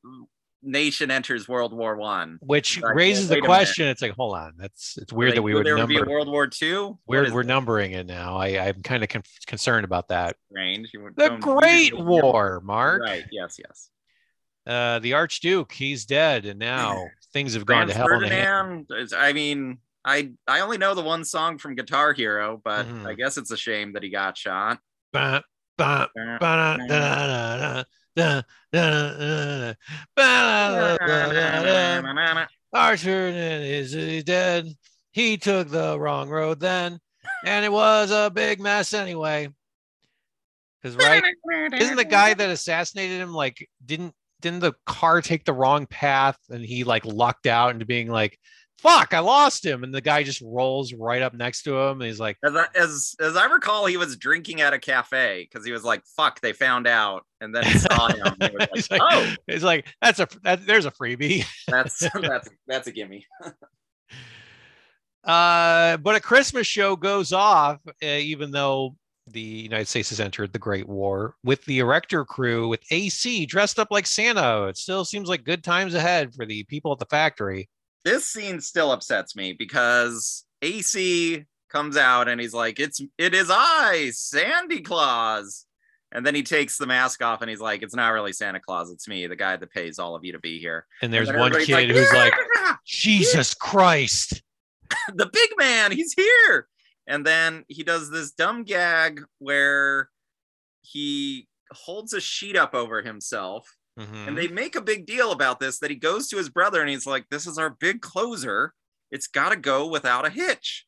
nation enters World War One. which Like, raises the question. It's like, hold on, that's it's weird that we would there would be. World War Two. We're we're numbering it now. I I'm kind of con- concerned about that. range. The Great War, Mark. Right. Yes. Yes. Uh, the Archduke, he's dead, and now things have gone to hell. Ferdinand. is- I mean, I I only know the one song from Guitar Hero, but Mhm. I guess it's a shame that he got shot. Ba, ba, ba, da, da, da, Archer is is dead. He took the wrong road then, and it was a big mess anyway. Because right, isn't the guy that assassinated him like didn't didn't the car take the wrong path and he like lucked out into being like, "Fuck, I lost him," and the guy just rolls right up next to him and he's like, As I, as as I recall, he was drinking at a cafe because he was like, "Fuck!" They found out, and then he saw him. He was He's like, like- "Oh, "It's like that's a that, there's a freebie." that's that's that's a gimme." Uh, but a Christmas show goes off, uh, even though the United States has entered the Great War with the Erector crew with AC dressed up like Santa. It still seems like good times ahead for the people at the factory. This scene still upsets me because AC comes out and he's like, "It's it is I, Sandy Claus." And then he takes the mask off and he's like, "It's not really Santa Claus, it's me, the guy that pays all of you to be here." And there's And one kid who's like, "Yeah, Jesus Christ. the big man, he's here. And then he does this dumb gag where he holds a sheet up over himself. Mhm. And they make a big deal about this that he goes to his brother and he's like, This is our big closer. It's got to go without a hitch.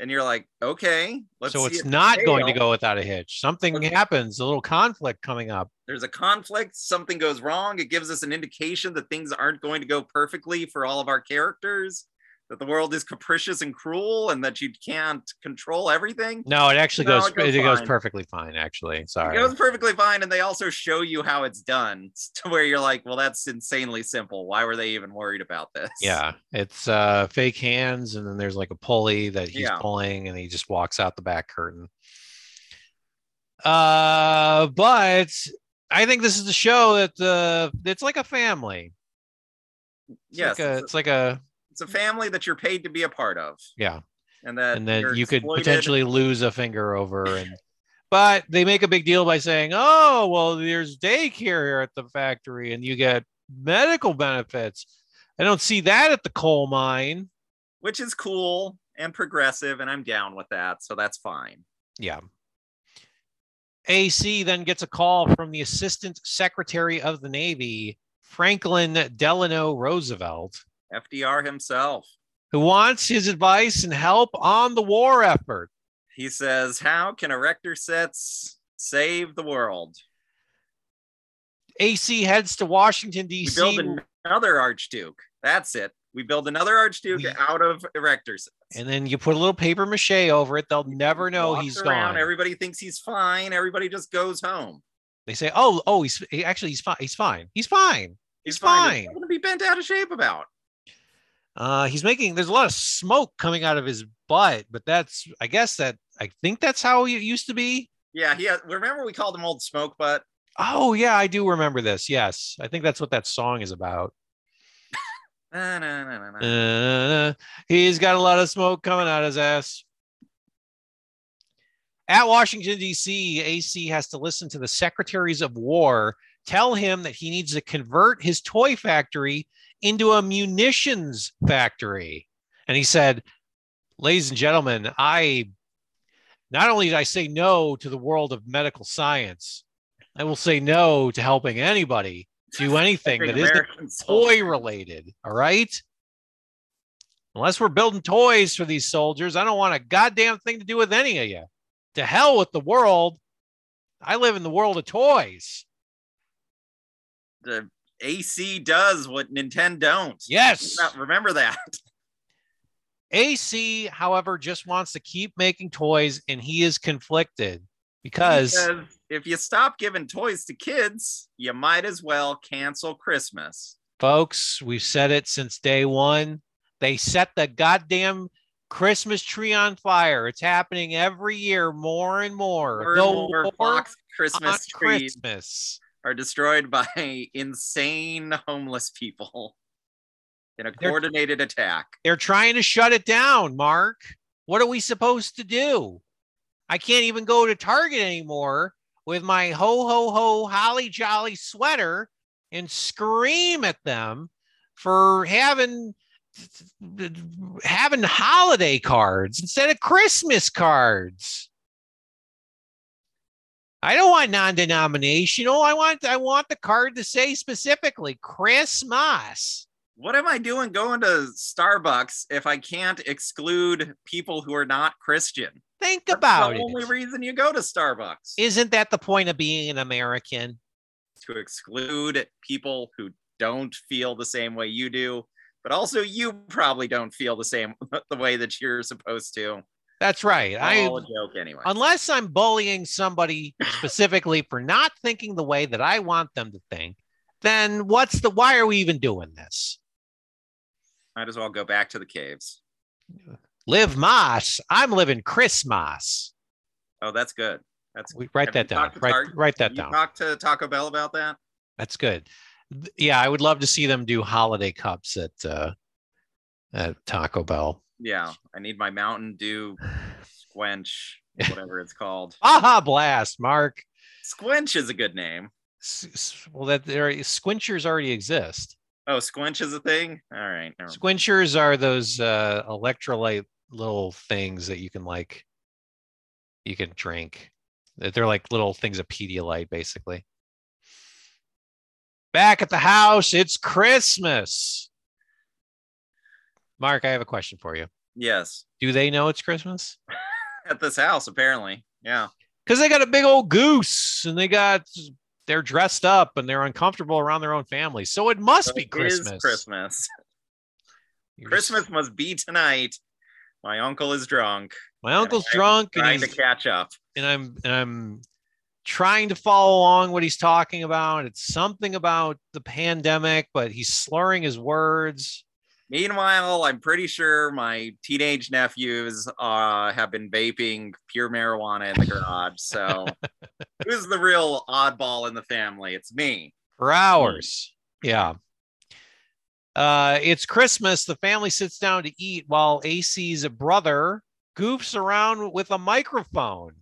and you're like, okay, let's so it's not going to go without a hitch. Something Okay. happens, a little conflict coming up. There's a conflict, something goes wrong. It gives us an indication that things aren't going to go perfectly for all of our characters, that the world is capricious and cruel, and that you can't control everything. No, it actually No, goes, it goes it goes perfectly fine, actually. Sorry. It goes perfectly fine, and they also show you how it's done to where you're like, well, that's insanely simple. Why were they even worried about this? Yeah, it's uh fake hands, and then there's like a pulley that he's Yeah. pulling, and he just walks out the back curtain. Uh, but I think this is the show that uh it's like a family. It's yes. like a, it's, it's like a it's a family that you're paid to be a part of, yeah, and that and then you're could exploited. potentially lose a finger over and. But they make a big deal by saying, "Oh, well, there's daycare here at the factory, and you get medical benefits." I don't see that at the coal mine. which is cool and progressive, and I'm down with that, so that's fine. Yeah. AC then gets a call from the Assistant Secretary of the Navy, Franklin Delano Roosevelt, FDR himself. who wants his advice and help on the war effort. He says, "How can erector sets save the world?" AC heads to Washington, We D.C. build another archduke. That's it. We build another archduke We- out of erector sets. and then you put a little paper mache over it. They'll never know he he's around, gone. Everybody thinks he's fine. Everybody just goes home. They say, "Oh, oh, he's he- actually he's fine. He's fine. He's fine. He's fine." What's going to be bent out of shape about? Uh, he's making. There's a lot of smoke coming out of his butt, but that's. I guess that. I think that's how it used to be. Yeah, he has, remember we called him Old Smoke Butt. Oh yeah, I do remember this. Yes, I think that's what that song is about. Na, na, na, na, na. Uh, he's got a lot of smoke coming out of his ass. At Washington, D.C., AC has to listen to the secretaries of war tell him that he needs to convert his toy factory into a munitions factory. And he said, Ladies and gentlemen, I not only did I say no to the world of medical science, I will say no to helping anybody do anything that isn't toy related. All right. Unless we're building toys for these soldiers, I don't want a goddamn thing to do with any of you. To hell with the world. I live in the world of toys. The AC does what Nintendo don't. Yes. Remember that. AC, however, just wants to keep making toys and he is conflicted because Because if you stop giving toys to kids, you might as well cancel Christmas. folks, we've said it since day one. They set the goddamn Christmas tree on fire. It's happening every year more and more. More and more war box on Christmas trees Christmas. Are destroyed by insane homeless people in a They're- coordinated attack. They're trying to shut it down, Mark. What are we supposed to do? I can't even go to Target anymore with my ho ho ho holly jolly sweater and scream at them for having having holiday cards instead of Christmas cards. I don't want non-denominational. I want I want the card to say specifically Christmas. What am I doing going to Starbucks if I can't exclude people who are not Christian? Think That's about the it. only reason you go to Starbucks Isn't that the point of being an American? to exclude people who don't feel the same way you do, but also you probably don't feel the same the way that you're supposed to. That's right. I All a joke anyway. unless I'm bullying somebody specifically for not thinking the way that I want them to think, then what's the why are we even doing this? Might as well go back to the caves. Live Moss. I'm living Christmas. Oh, that's good. That's We write that down. Write, Target? write that you down. talked to Taco Bell about that? That's good. Yeah, I would love to see them do holiday cups at uh, at Taco Bell. Yeah, I need my Mountain Dew Squench, whatever it's called. Aha, blast, Mark. Squench is a good name. S- Well, that there squinchers already exist. Oh, Squench is a thing. All right. mind. Squinchers are those uh, electrolyte little things that you can like, you can drink. They're- They're like little things of Pedialyte, basically. Back at the house, it's Christmas. Mark, I have a question for you. Yes. Do they know it's Christmas? At this house, apparently. Yeah. Because they got a big old goose and they got they're dressed up and they're uncomfortable around their own family. So it must So be it is Christmas. Christmas. You're just- Christmas must be tonight. My uncle is drunk. my uncle's I'm drunk and Trying to catch up. and I'm and I'm trying to follow along what he's talking about. It's something about the pandemic, but he's slurring his words. Meanwhile, I'm pretty sure my teenage nephews uh, have been vaping pure marijuana in the garage. So, who's the real oddball in the family? It's me. for hours. Yeah. Uh, it's Christmas. The family sits down to eat while AC's brother goofs around with a microphone.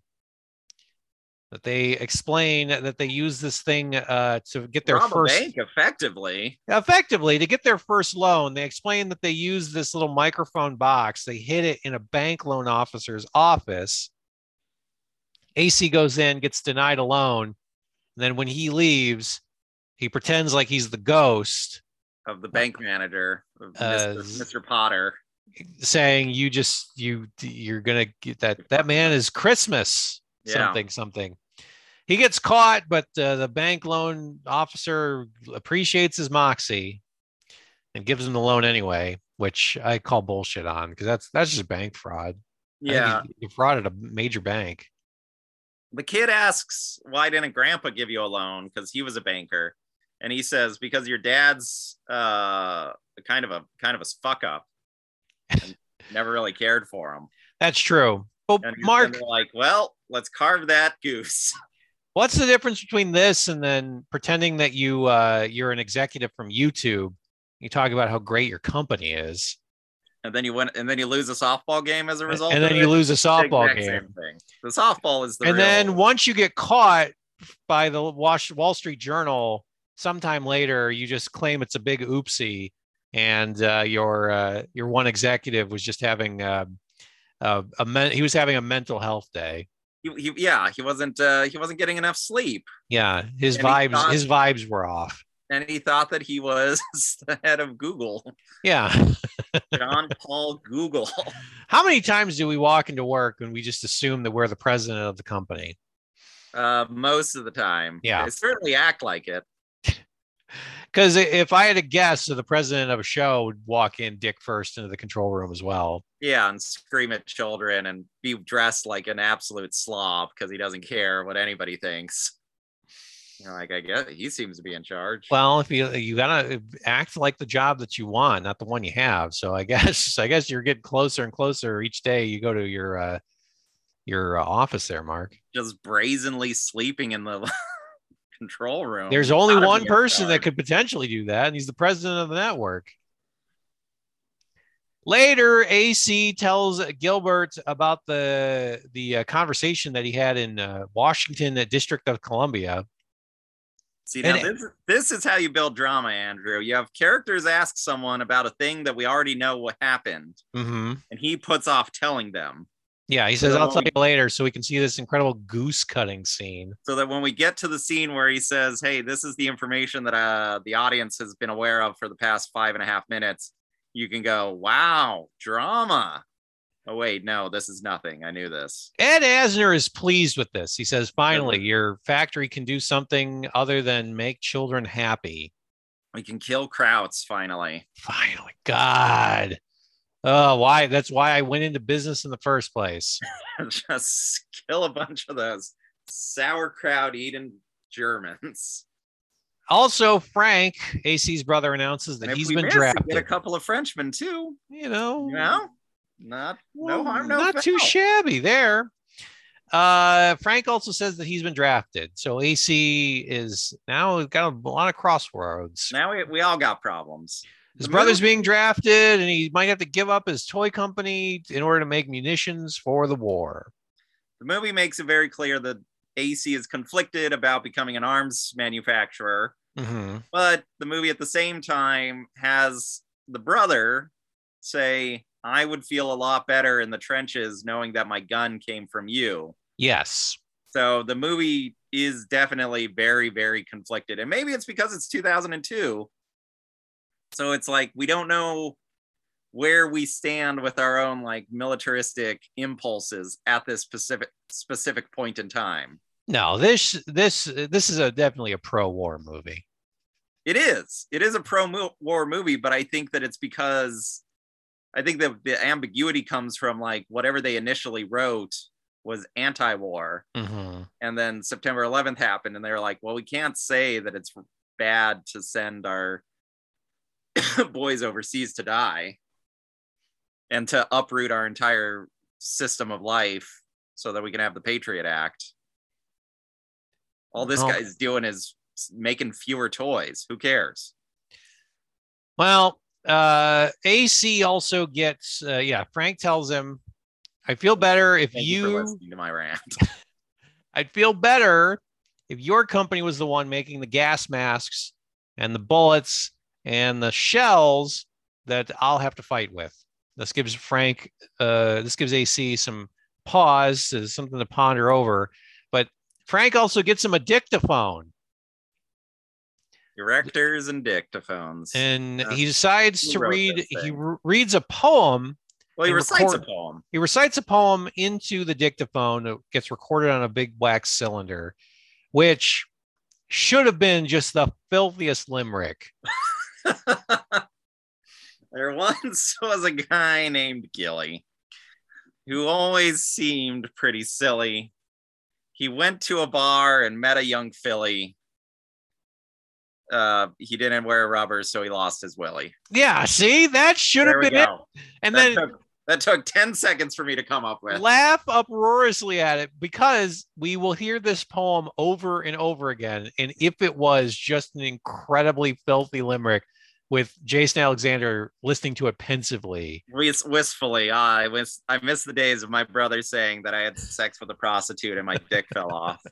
That they explain that they use this thing uh, to get their Rob first bank effectively. effectively to get their first loan. They explain that they use this little microphone box. They hid it in a bank loan officer's office. AC goes in, gets denied a loan. And then when he leaves, he pretends like he's the ghost, of the bank manager, of Uh, Mr. Mr. Potter. saying, "You just you you're gonna get that that man is Christmas Yeah. something something." He gets caught, but uh, the bank loan officer appreciates his moxie and gives him the loan anyway, which I call bullshit on because that's that's just bank fraud. Yeah. he, he frauded a major bank. The kid asks, "Why didn't Grandpa give you a loan?" Because he was a banker, and he says, "Because your dad's uh, kind of a kind of a fuck up, and never really cared for him." That's true. But And Mark, like, "Well, let's carve that goose." what's the difference between this and then pretending that you uh, you're an executive from YouTube? You talk about how great your company is, and then you win, and then you lose a softball game as a result. and then you it. lose a softball game. The softball is the and real- then once you get caught by the Wall Street Journal, sometime later you just claim it's a big oopsie, and uh, your uh, your one executive was just having uh, uh, a men- he was having a mental health day. He, he, yeah, he wasn't uh, he wasn't getting enough sleep, Yeah, his And vibes thought- his vibes were off. and he thought that he was the head of Google, Yeah. John Paul Google. How many times do we walk into work and we just assume that we're the president of the company? Uh, most of the time, Yeah. they certainly act like it. Because if I had a guess, so the president of a show would walk in dick first into the control room as well. Yeah, and scream at children and be dressed like an absolute slob because he doesn't care what anybody thinks. You know, like I guess he seems to be in charge. Well, if you you gotta act like the job that you want, not the one you have. So I guess I guess you're getting closer and closer each day. You go to your uh, your uh, office there, Mark. just brazenly sleeping in the control room. There's only one person that could potentially do that, and he's the president of the network. Later, AC tells Gilbert about the the uh, conversation that he had in uh, Washington, uh, District of Columbia. See now And- this this is how you build drama, Andrew. You have characters ask someone about a thing that we already know what happened, hmm and he puts off telling them. Yeah, he says, "I'll tell So- you later," so we can see this incredible goose cutting scene. So that when we get to the scene where he says, "Hey, this is the information that uh, the audience has been aware of for the past five and a half minutes," you can go, "Wow, drama." Oh wait, no, this is nothing. I knew this. Ed Asner is pleased with this. He says, "Finally, your factory can do something other than make children happy." We can kill Krauts finally. Finally, God. Oh, why? That's why I went into business in the first place. Just kill a bunch of those sauerkraut eating Germans. Also, Frank, AC's brother, announces that And he's been miss, drafted. Get a couple of Frenchmen too. you know, You know, not no harm, no not too shabby there. Uh, Frank also says that he's been drafted, so AC is now got a lot of crossroads. Now we, we all got problems. His brother's being drafted, and he might have to give up his toy company in order to make munitions for the war. The movie makes it very clear that AC is conflicted about becoming an arms manufacturer, hmm but the movie at the same time has the brother say, "I would feel a lot better in the trenches knowing that my gun came from you." Yes. So the movie is definitely very, very conflicted. And maybe it's because it's 2002. So it's like we don't know where we stand with our own like militaristic impulses at this specific specific point in time. No, this this this is a definitely a pro-war movie. It is. It is a pro-war movie, but I think that it's because I think that the ambiguity comes from like whatever they initially wrote was anti-war, Mm-hmm. and then September 11th happened, and they were like, "Well, we can't say that it's bad to send our boys overseas to die and to uproot our entire system of life so that we can have the Patriot Act." All this Well- guy's doing is making fewer toys. Who cares? Well, uh, AC also gets uh, yeah. Frank tells him, "I feel better if Thank you, you listening to my rant. I'd feel better if your company was the one making the gas masks and the bullets and the shells that I'll have to fight with. This gives Frank, uh, this gives AC some pause, uh, something to ponder over. But Frank also gets him a dictaphone, Directors and dictaphones. and he decides who to read. He re- reads a poem. well, he recites a poem. He recites a poem into the dictaphone. It gets recorded on a big wax cylinder, which should have been just the filthiest limerick. there once was a guy named Gilly who always seemed pretty silly. He went to a bar and met a young filly. Uh, he didn't wear rubbers, so he lost his willy. Yeah, see, that should have been it. And that, then took, that took 10 seconds for me to come up with. laugh uproariously at it because we will hear this poem over and over again. And if it was just an incredibly filthy limerick with Jason Alexander listening to it pensively, wistfully, ah, I miss I miss the days of my brother saying that I had sex with a prostitute and my dick fell off.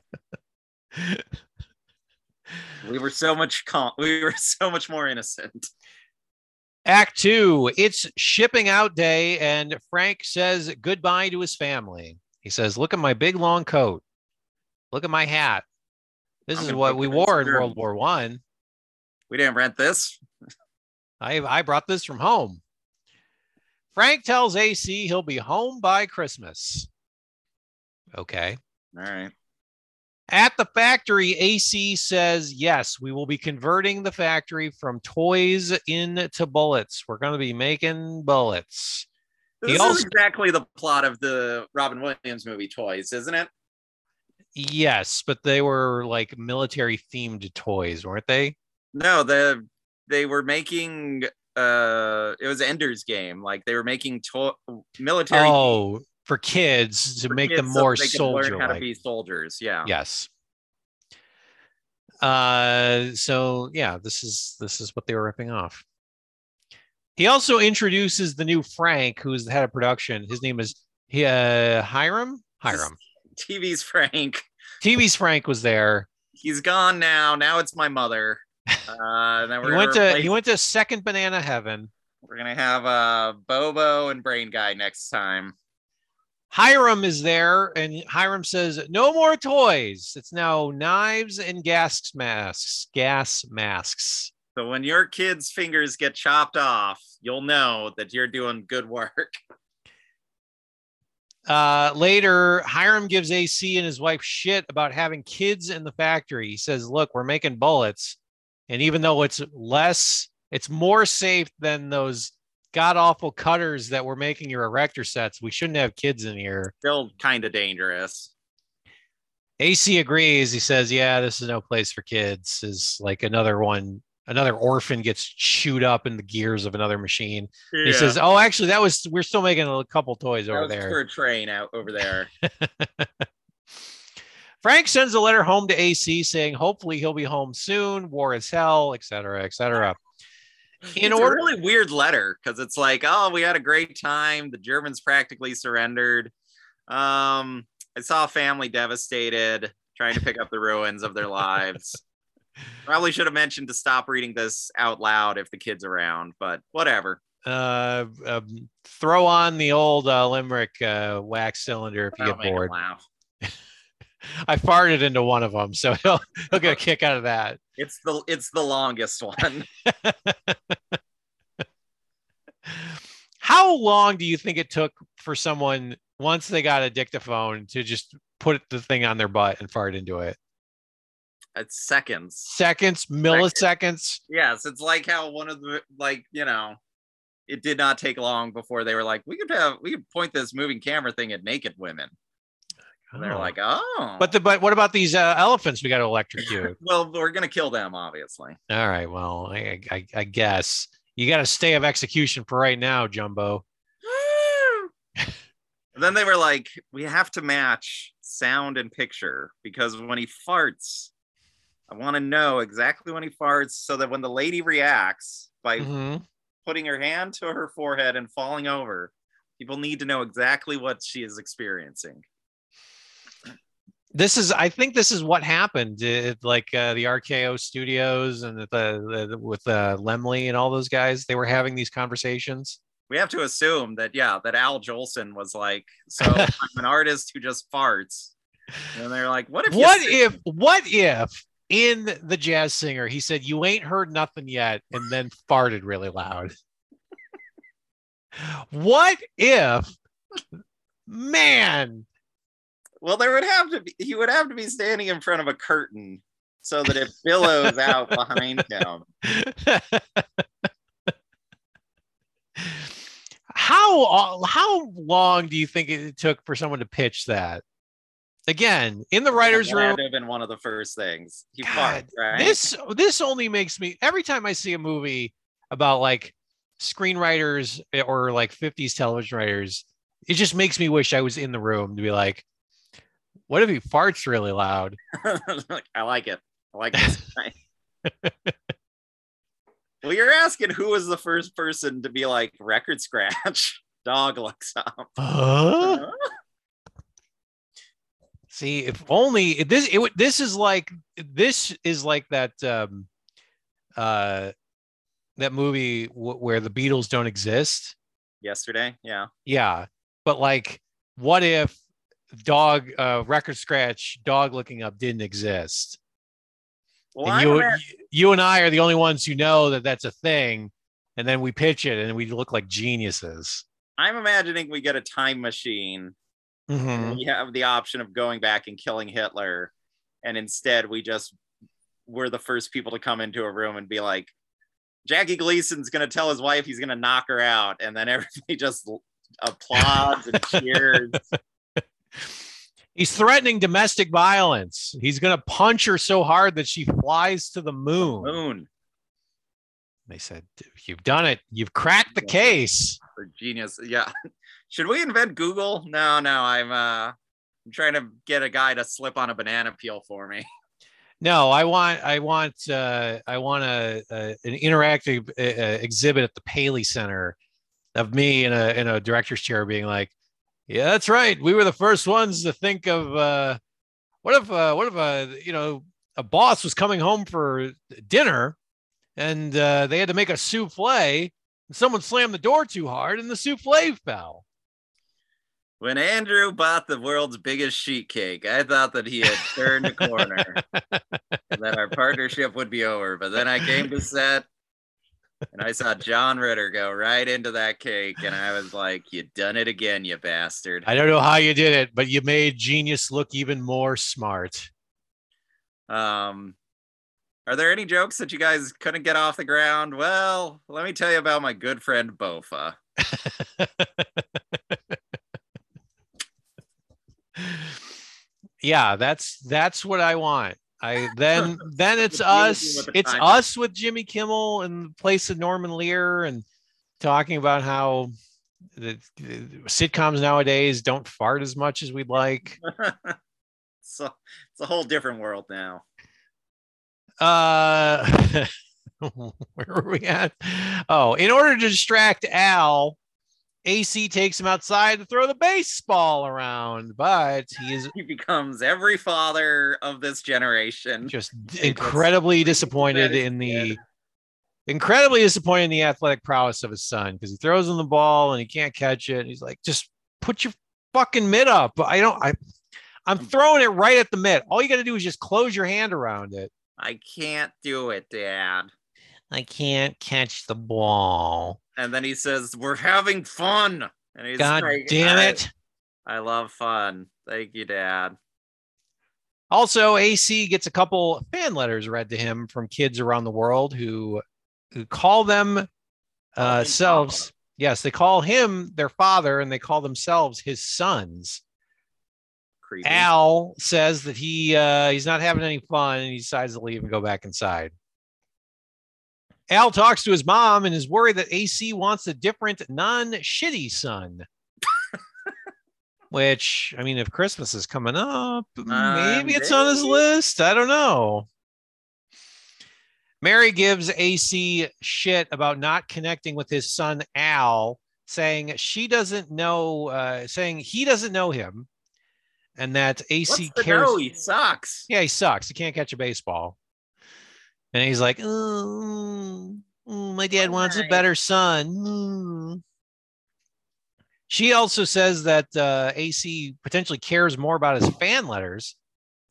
We were so much calm. We were so much more innocent. Act two, it's shipping out day, and Frank says goodbye to his family. He says, Look at my big long coat. Look at my hat. This I'm is what we wore in. World War One. We didn't rent this. I. I brought this from home. Frank tells AC he'll be home by Christmas. Okay. All right. At the factory, AC says, Yes, we will be converting the factory from toys into bullets. We're going to be making bullets. He This also- is exactly the plot of the Robin Williams movie Toys, isn't it? Yes, but they were like military themed toys, weren't they? No, the they were making uh it was Ender's Game. Like they were making to- military Oh, for kids to for make kids them more they could soldier learn how to be soldiers. Yeah. Yes. Uh so yeah, this is this is what they were ripping off. He also introduces the new Frank, who's the head of production. His name is uh Hiram? Hiram. TV's Frank. TV's Frank was there. He's gone now. Now it's my mother. Uh, and then He we're went gonna to replace- he went to second banana heaven. We're gonna have uh Bobo and Brain Guy next time. Hiram is there, and Hiram says, "No more toys. It's now knives and gas masks. Gas masks." So when your kids' fingers get chopped off, you'll know that you're doing good work. Uh, later, Hiram gives AC and his wife shit about having kids in the factory. He says, "Look, we're making bullets, and even though it's less, it's more safe than those god awful cutters that we're making your erector sets. We shouldn't have kids in here." Still kind of dangerous. AC agrees. He says, "Yeah, this is no place for kids." Is like another one, another orphan gets chewed up in the gears of another machine. He says, "Oh, actually, that was we're still making a couple toys over there." for a train out over there. Frank sends a letter home to AC saying, "Hopefully, he'll be home soon. War is hell, etc., etc." In it's order, a really weird letter because it's like, oh, we had a great time. The Germans practically surrendered. Um, I saw a family devastated, trying to pick up the ruins of their lives. Probably should have mentioned to stop reading this out loud if the kid's around, but whatever. uh, um, throw on the old uh, limerick uh, wax cylinder if you That'll get bored. laugh. I farted into one of them, so he'll he'll get a kick out of that. It's the it's the longest one. How long do you think it took for someone once they got a dictaphone to just put the thing on their butt and fart into it? Uh, it's seconds. Seconds, milliseconds. Yes, it's like how one of the like you know, it did not take long before they were like, we could have we could point this moving camera thing at naked women. And they're Oh. like, oh, but the but what about these uh, elephants we got to electrocute? well, we're gonna kill them, obviously. All right, well, I, I, I guess you got a stay of execution for right now, Jumbo. Then they were like, we have to match sound and picture because when he farts, I want to know exactly when he farts so that when the lady reacts by Mhm. putting her hand to her forehead and falling over, people need to know exactly what she is experiencing. This is, I think, this is what happened. At, like uh, the RKO Studios and the, the with uh, Laemmle and all those guys, they were having these conversations. We have to assume that, yeah, that Al Jolson was like, so I'm an artist who just farts. And they're like, what if What sing- if? What if? In the jazz singer, he said, "You ain't heard nothing yet," and then farted really loud. what if, man? Well, there would have to be he would have to be standing in front of a curtain so that it billows out behind him. how uh, how long do you think it took for someone to pitch that? Again, in the writers' room, have been one of the first things. He God, farted, right? this this only makes me every time I see a movie about like screenwriters eh, or like 50s television writers, it just makes me wish I was in the room to be like, what if he farts really loud? I like it. I like this well, you're asking who was the first person to be like record scratch? Dog looks up. Huh? See, if only this it this is like this is like that um uh that movie w- where the Beatles don't exist. Yesterday, yeah. Yeah, but like, what if dog uh record scratch dog looking up didn't exist? Well, and you you and I are the only ones who know that that's a thing, and then we pitch it and we look like geniuses. I'm imagining we get a time machine. Mhm. We have the option of going back and killing Hitler, and instead we just we're the first people to come into a room and be like, Jackie Gleason's gonna tell his wife he's gonna knock her out, and then everybody just applauds and cheers. He's threatening domestic violence. He's going to punch her so hard that she flies to the moon. Moon They said, You've done it. You've cracked the case. genius. Yeah. Should we invent Google? No, no. I'm uh I'm trying to get a guy to slip on a banana peel for me. No, I want, I want, uh, I want a, a an interactive uh, uh, exhibit at the Paley Center of me in a in a director's chair, being like, "Yeah, that's right. We were the first ones to think of uh, what if, uh, what if, uh, you know, a boss was coming home for dinner, and uh, they had to make a souffle, and someone slammed the door too hard, and the souffle fell." When Andrew bought the world's biggest sheet cake, I thought that he had turned a corner that our partnership would be over. But then I came to set and I saw John Ritter go right into that cake, and I was like, You done it again, you bastard. I don't know how you did it, but you made genius look even more smart. Um, are there any jokes that you guys couldn't get off the ground? Well, let me tell you about my good friend Bofa. yeah, that's that's what I want. I then then it's us. It's time. us with Jimmy Kimmel in the place of Norman Lear and talking about how the, the sitcoms nowadays don't fart as much as we'd like. so it's a whole different world now. Uh where were we at? Oh, in order to distract Al, AC takes him outside to throw the baseball around, but he is He becomes every father of this generation. just incredibly disappointed in the good. incredibly disappointed in the athletic prowess of his son because he throws him the ball and he can't catch it. And he's like, just put your fucking mitt up. I don't I I'm um, throwing it right at the mitt. All you gotta do is just close your hand around it. I can't do it, Dad. I can't catch the ball. And then he says, "We're having fun." And he's God like, damn it. I love fun. Thank you, Dad. Also, AC gets a couple fan letters read to him from kids around the world who who call them uh, selves. Yes, they call him their father and they call themselves his sons. Creepy. Al says that he uh, he's not having any fun and he decides to leave and go back inside. Al talks to his mom and is worried that AC wants a different, non-shitty son. Which, I mean, if Christmas is coming up, maybe it's on his list. I don't know. Mary gives AC shit about not connecting with his son Al, saying she doesn't know, uh, saying he doesn't know him, and that AC cares. no? He sucks. Yeah, he sucks. He can't catch a baseball. And he's like, oh, oh, my dad wants a better son. Mm." She also says that uh, AC potentially cares more about his fan letters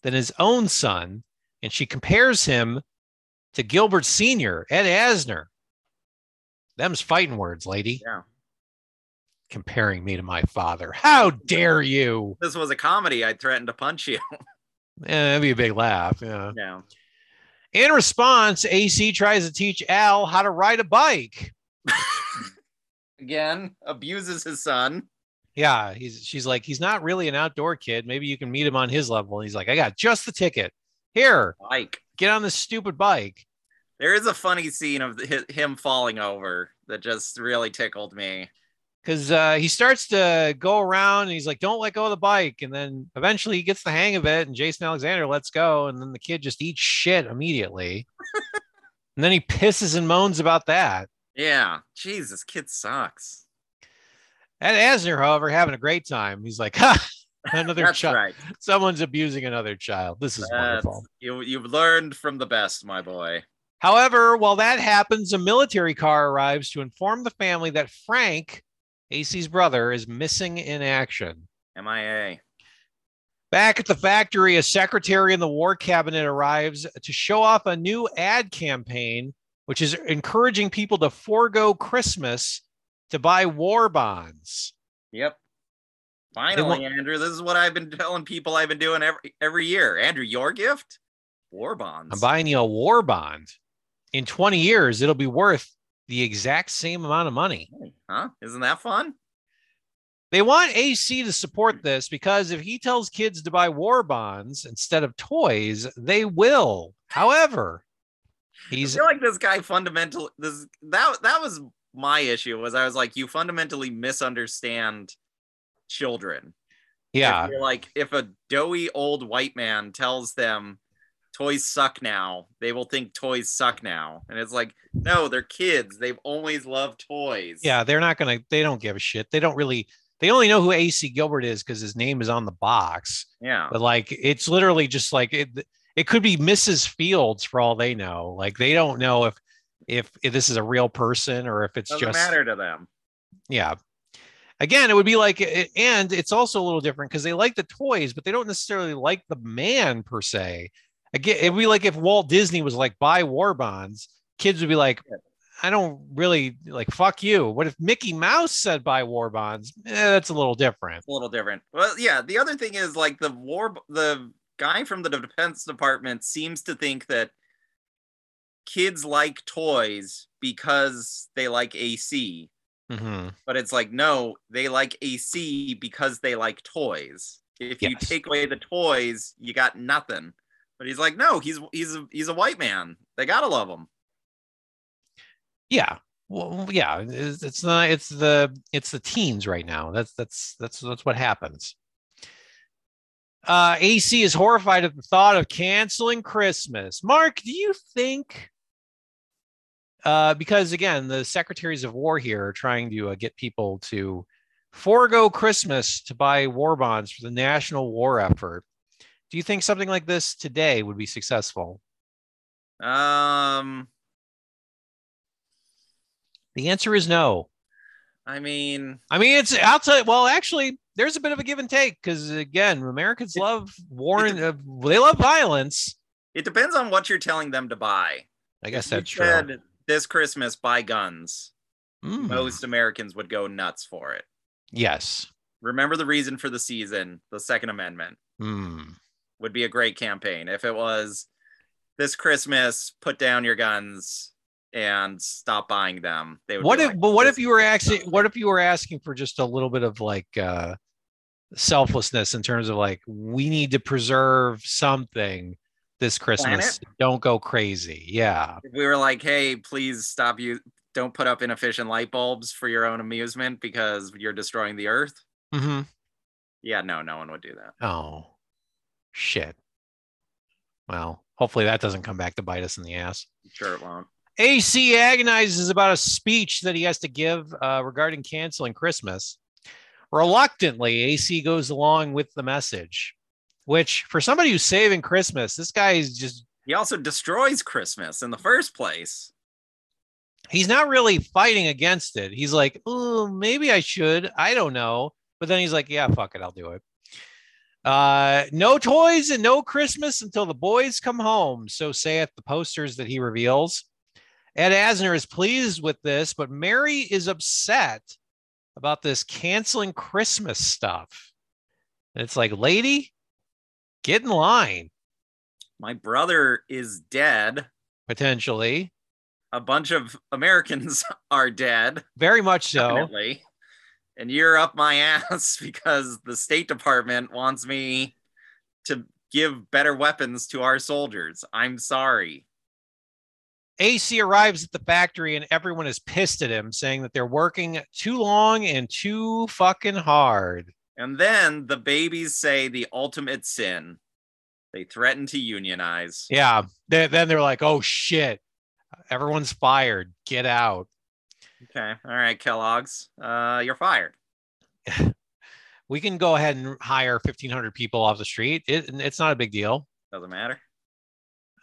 than his own son. And she compares him to Gilbert Sr., Ed Asner. Them's fighting words, lady. Yeah. Comparing me to my father. How dare you? If this was a comedy, I threatened to punch you. Eh, that'd be a big laugh. Yeah. yeah. In response, AC tries to teach Al how to ride a bike. Again, abuses his son. Yeah, he's she's like, he's not really an outdoor kid. Maybe you can meet him on his level. And he's like, I got just the ticket. Here, Like, get on this stupid bike. there is a funny scene of hi- him falling over that just really tickled me. Because uh, he starts to go around and he's like, don't let go of the bike. And then eventually he gets the hang of it, and Jason Alexander lets go. And then the kid just eats shit immediately. and then he pisses and moans about that. Yeah. Jesus, kid sucks. And Asner, however, having a great time. He's like, ha, another child. right. Someone's abusing another child. This is That's- wonderful. you, you've learned from the best, my boy. However, while that happens, a military car arrives to inform the family that Frank, AC's brother, is missing in action. MIA. Back at the factory, a secretary in the war cabinet arrives to show off a new ad campaign, which is encouraging people to forego Christmas to buy war bonds. Yep. Finally, Andrew, this is what I've been telling people I've been doing every every year. Andrew, your gift? War bonds. I'm buying you a war bond. In 20 years, it'll be worth the exact same amount of money. Huh? Isn't that fun? They want AC to support this because if he tells kids to buy war bonds instead of toys, they will. However, I he's feel like this guy fundamental this that that was my issue was I was like, you fundamentally misunderstand children. yeah, If like if a doughy old white man tells them toys suck now, they will think toys suck now. And it's like, no, they're kids. They've always loved toys. yeah, they're not gonna. They don't give a shit. They don't really. They only know who AC Gilbert is because his name is on the box. Yeah. But like, it's literally just like it. It could be Mrs. Fields for all they know. Like they don't know if if, if this is a real person or if it's Doesn't just matter to them. yeah again it would be like and it's also a little different because they like the toys but they don't necessarily like the man per se again it'd be like if walt disney was like buy war bonds kids would be like i don't really like fuck you what if mickey mouse said buy war bonds eh, that's a little different a little different. Well, yeah. The other thing is like the war, the guy from the defense department seems to think that kids like toys because they like AC, Mhm. but it's like no, they like AC because they like toys. If you take away the toys, you got nothing. But he's like, no, he's he's a, he's a white man. They gotta love him. yeah. Well yeah it's, it's not it's the it's the teens right now. That's that's that's that's what happens. Uh ac is horrified at the thought of canceling christmas. Mark do you think uh because again the secretaries of war here are trying to uh, get people to forego christmas to buy war bonds for the national war effort do you think something like this today would be successful Um, the answer is no I mean, I mean, it's I'll tell you. Well, actually, there's a bit of a give and take because again, Americans It- love war and uh, they love violence. it depends on what you're telling them to buy. I guess If you that's true. said, This Christmas, buy guns. Mm. most Americans would go nuts for it. Yes. Remember the reason for the season, the Second Amendment Mm. Would be a great campaign. If it was this Christmas, put down your guns and stop buying them. They would What if? like, But what if you were actually? awesome." What if you were asking for just a little bit of like uh, selflessness in terms of like we need to preserve something this Christmas. Don't go crazy. Yeah. If we were like, hey, please stop you don't put up inefficient light bulbs for your own amusement because you're destroying the earth. hmm Yeah, no, no one would do that. Oh, shit. Well, hopefully that doesn't come back to bite us in the ass. Sure it won't. AC agonizes about a speech that he has to give uh, regarding canceling Christmas. Reluctantly, AC goes along with the message, which for somebody who's saving Christmas, this guy is just, He also destroys Christmas in the first place. he's not really fighting against it. He's like, oh, maybe I should. I don't know. But then he's like, yeah, fuck it. I'll do it. Uh, no toys and no Christmas until the boys come home. So saith the posters that he reveals. Ed Asner is pleased with this, but Mary is upset about this canceling Christmas stuff. And it's like, lady, get in line, My brother is dead. potentially. A bunch of Americans are dead. Very much so. Definitely. And you're up my ass because the State Department wants me to give better weapons to our soldiers. I'm sorry. AC arrives at the factory and everyone is pissed at him, saying that they're working too long and too fucking hard. And then the babies say the ultimate sin. They threaten to unionize. Yeah. Then, then they're like, oh shit, everyone's fired. Get out. Okay. All right, Kellogg's. Uh, you're fired. We can go ahead and hire 1,500 people off the street. It, it's not a big deal. Doesn't matter.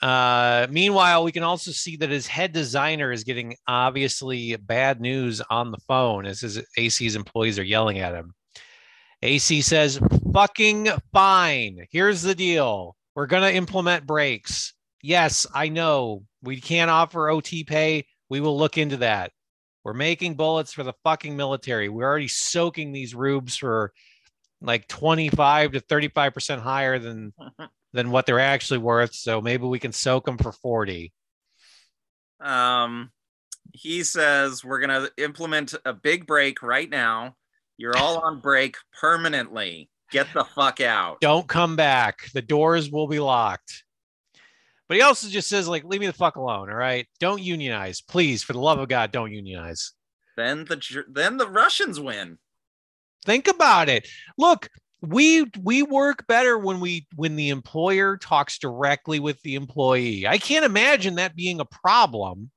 Uh, meanwhile, we can also see that his head designer is getting obviously bad news on the phone as his AC's employees are yelling at him. AC says, fucking fine. Here's the deal. We're going to implement breaks. Yes, I know we can't offer OT pay. We will look into that. We're making bullets for the fucking military. We're already soaking these rubes for like 25 to 35% higher than than what they're actually worth. So maybe we can soak them for 40. Um, he says we're gonna implement a big break right now. You're all on break permanently. Get the fuck out. Don't come back. The doors will be locked. But he also just says, like, leave me the fuck alone. All right. Don't unionize. Please, for the love of God, don't unionize. Then the then the Russians win. Think about it. Look, we we work better when we when the employer talks directly with the employee. I can't imagine that being a problem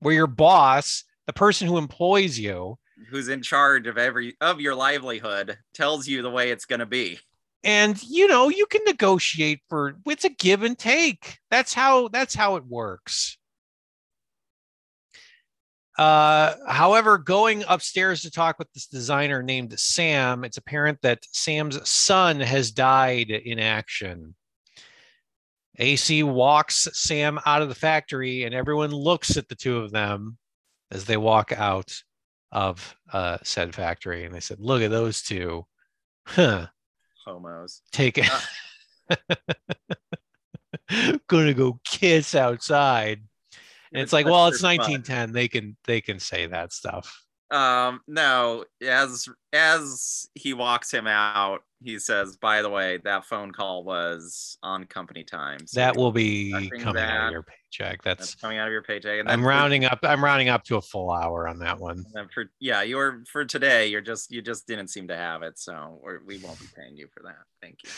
where your boss, the person who employs you, Who's in charge of every of your livelihood tells you the way it's gonna be. And you know you can negotiate for it's a give and take. That's how that's how it works. Uh however going upstairs to talk with this designer named sam it's apparent that sam's son has died in action. Ac walks sam out of the factory and everyone looks at the two of them as they walk out of uh said factory and they said look at those two. Huh Homos. take it. Uh, Gonna go kiss outside. And it's like, well, it's That's fun. 1910. They can they can say that stuff. Um, no, as as he walks him out, he says, by the way, that phone call was on company time. so That will be coming out of your paycheck. that's That's coming out of your paycheck. And I'm for- rounding up. I'm rounding up to a full hour on that one. for yeah, you're for today, you're just you just didn't seem to have it, so we're, we won't be paying you for that. Thank you.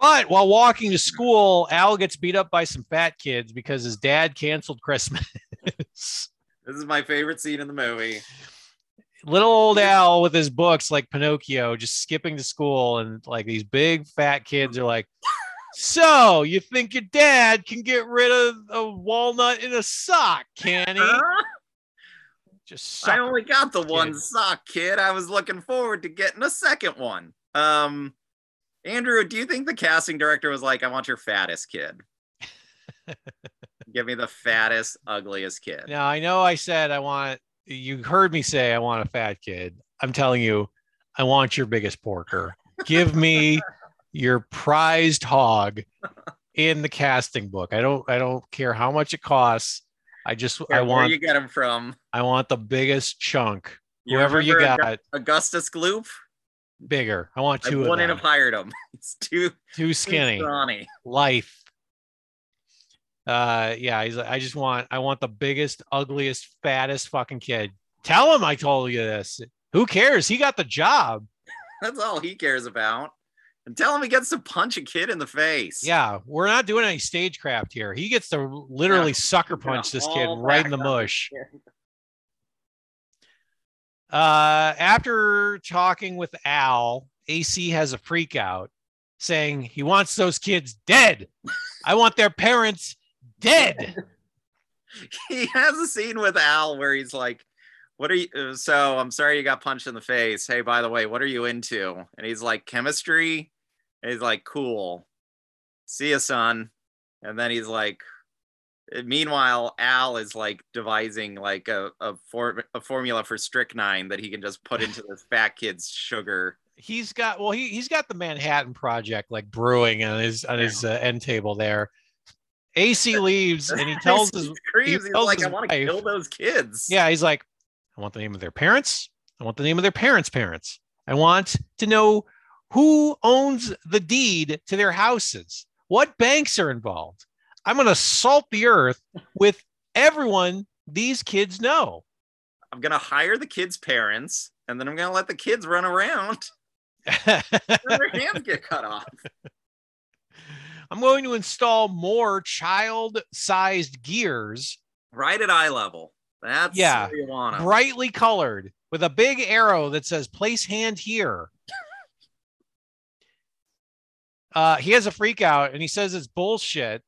But while walking to school, Al gets beat up by some fat kids because his dad canceled Christmas. This is my favorite scene in the movie. Little old Al with his books like Pinocchio, just skipping to school, and like these big fat kids are like, "So you think your dad can get rid of a walnut in a sock, can he?" Huh? Just I only got the one sock, kid. I was looking forward to getting a second one. Um, Andrew, do you think the casting director was like, "I want your fattest kid"? Give me the fattest, ugliest kid. Now I know I said I want you heard me say I want a fat kid. I'm telling you, I want your biggest porker. Give me your prized hog in the casting book. I don't I don't care how much it costs. I just Where, I where want you get him from? I want the biggest chunk. You Whoever you got, Augustus Gloop. bigger. I want I two of wouldn't them. have hired him. It's too, Too too skinny. scrawny. Life. Uh yeah, he's like, I just want I want the biggest, ugliest, fattest fucking kid. Tell him I told you this. Who cares? He got the job. That's all he cares about. And tell him he gets to punch a kid in the face. Yeah, we're not doing any stagecraft here. He gets to literally Yeah, sucker punch this kid right in the mush. Uh, after talking with Al, AC has a freak out saying he wants those kids dead. I want their parents dead. he has a scene with Al where he's like, "What are you?" uh, So I'm sorry you got punched in the face. Hey, by the way, what are you into? And he's like, "Chemistry." And he's like, "Cool. See you son." And then he's like, uh, meanwhile, Al is like devising like a a, for, a formula for strychnine that he can just put into this fat kid's sugar. He's got well, he he's got the Manhattan Project like brewing on his on his uh, end table there. AC leaves and he tells his he screams, he's like, his "I want to kill those kids." Yeah, he's like, I want the name of their parents. I want the name of their parents' parents. I want to know who owns the deed to their houses. What banks are involved? I'm going to salt the earth with everyone these kids know. I'm gonna hire the kids' parents, and then I'm gonna let the kids run around. their hands get cut off. I'm going to install more child sized gears, Right at eye level. That's Yeah. where you want 'em. brightly colored, with a big arrow that says place hand here. Uh, he has a freak out and he says it's bullshit.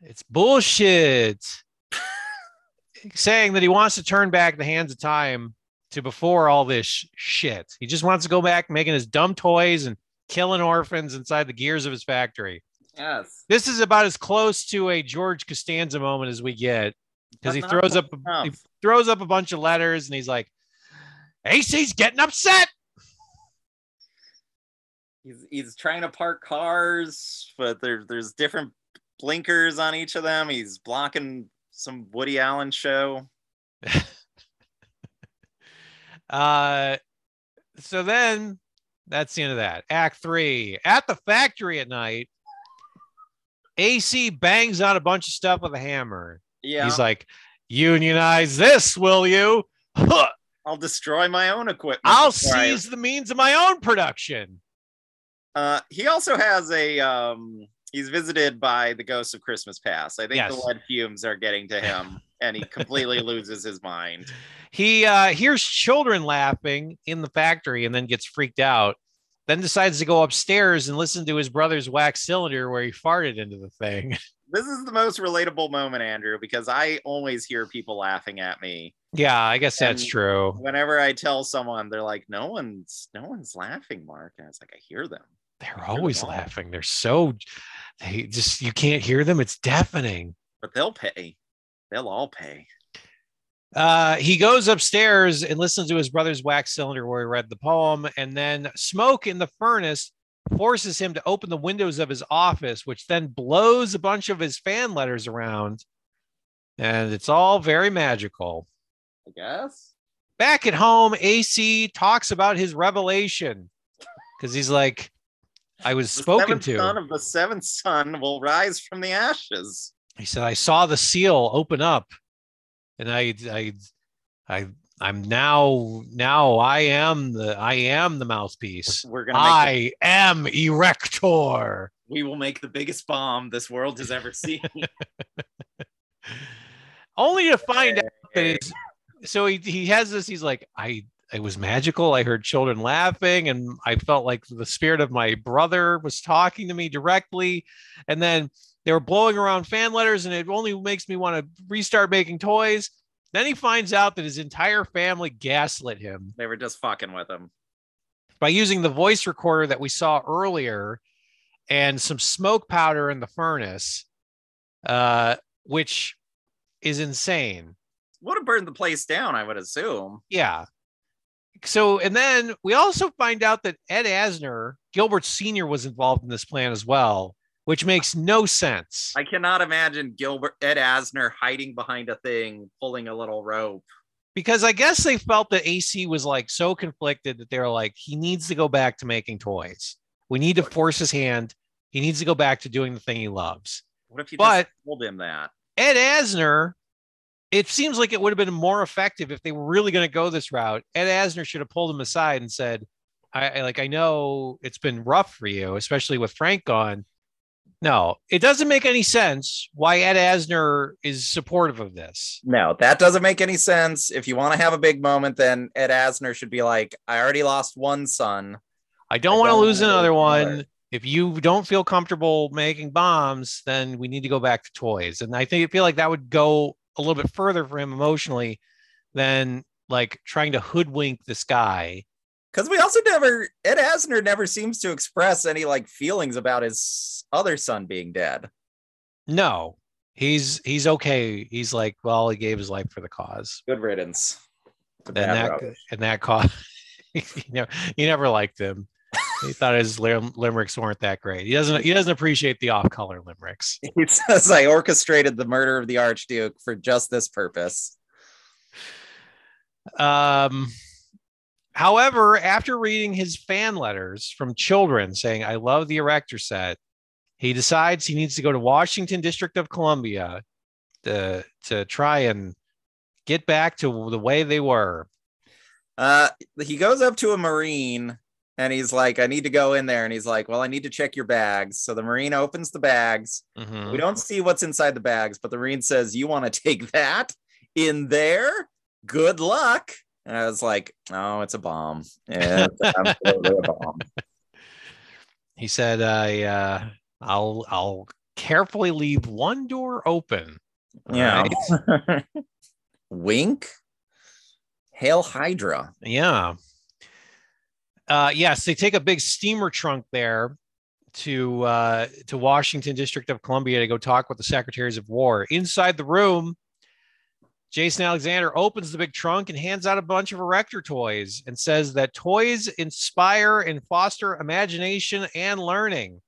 It's bullshit. Saying that he wants to turn back the hands of time to before all this shit. He just wants to go back making his dumb toys and killing orphans inside the gears of his factory. Yes. This is about as close to a George Costanza moment as we get because he throws up enough. he throws up a bunch of letters and he's like, AC's getting upset. He's he's trying to park cars, but there, there's different blinkers on each of them. He's blocking some Woody Allen show. Uh, so then that's the end of that. Act three at the factory at night. AC bangs out a bunch of stuff with a hammer. Yeah. He's like, unionize this, will you? Huh, I'll destroy my own equipment. I'll before I- seize the means of my own production. Uh, he also has a um. He's visited by the ghosts of Christmas past. I think Yes. the lead fumes are getting to him, and he completely loses his mind. He uh, hears children laughing in the factory and then gets freaked out. Then decides to go upstairs and listen to his brother's wax cylinder where he farted into the thing. This is the most relatable moment, Andrew, because I always hear people laughing at me yeah, I guess that's true. whenever I tell someone. They're like, "No one's, no one's laughing, Mark." And it's like, I hear them. They're always laughing. They're so they just you can't hear them. It's deafening. but they'll pay. They'll all pay. Uh, he goes upstairs and listens to his brother's wax cylinder where he read the poem, and then smoke in the furnace forces him to open the windows of his office, which then blows a bunch of his fan letters around. And it's all very magical. I guess. Back at home, AC talks about his revelation because he's like, I was The spoken to. son of the seventh son will rise from the ashes. he said i saw the seal open up and i i i i'm now now i am the i am the mouthpiece. We're gonna i am erector. We will make the biggest bomb this world has ever seen. only to find out that it's so he, he has this he's like i it was magical. I heard children laughing and i felt like the spirit of my brother was talking to me directly. And then they were blowing around fan letters and it only makes me want to restart making toys then he finds out that his entire family gaslit him they were just fucking with him. by using the voice recorder that we saw earlier and some smoke powder in the furnace uh, which is insane would have burned the place down, I would assume. Yeah. So, and then we also find out that Ed Asner, Gilbert Sr., was involved in this plan as well, which makes no sense. I cannot imagine Gilbert Ed Asner hiding behind a thing, pulling a little rope. because I guess they felt that AC was like so conflicted that they were like, he needs to go back to making toys. We need to force his hand. He needs to go back to doing the thing he loves. What if you But- just told him that? Ed Asner, it seems like it would have been more effective if they were really going to go this route. Ed Asner should have pulled him aside and said, I, I like I know it's been rough for you, especially with Frank gone. No, it doesn't make any sense why Ed Asner is supportive of this. No, that doesn't make any sense. If you want to have a big moment, then Ed Asner should be like, I already lost one son. I don't I want to lose another one. another. If you don't feel comfortable making bombs, then we need to go back to toys. And I think I feel like that would go a little bit further for him emotionally than like trying to hoodwink this guy. Because we also never, Ed Asner never seems to express any like feelings about his other son being dead. No, he's he's okay. He's like, well, he gave his life for the cause. Good riddance. And that road. and that cause, you know, he never liked him. He thought his lim- limericks weren't that great. He doesn't he doesn't appreciate the off-color limericks. He says, I orchestrated the murder of the Archduke for just this purpose. Um, however, after reading his fan letters from children saying, I love the erector set, he decides he needs to go to Washington District of Columbia to, to try and get back to the way they were. Uh, he goes up to a Marine and he's like, I need to go in there. And he's like, Well, I need to check your bags. So the Marine opens the bags. Mhm. We don't see what's inside the bags, but the Marine says, You want to take that in there? Good luck. And I was like, Oh, it's a bomb. Yeah, it's absolutely a bomb. He said, I, uh, I'll, I'll carefully leave one door open. Yeah. right? Wink. Hail Hydra. Yeah. Uh, yes, they take a big steamer trunk there to uh, to Washington District of Columbia to go talk with the secretaries of war. Inside the room, Jason Alexander opens the big trunk and hands out a bunch of erector toys and says that toys inspire and foster imagination and learning.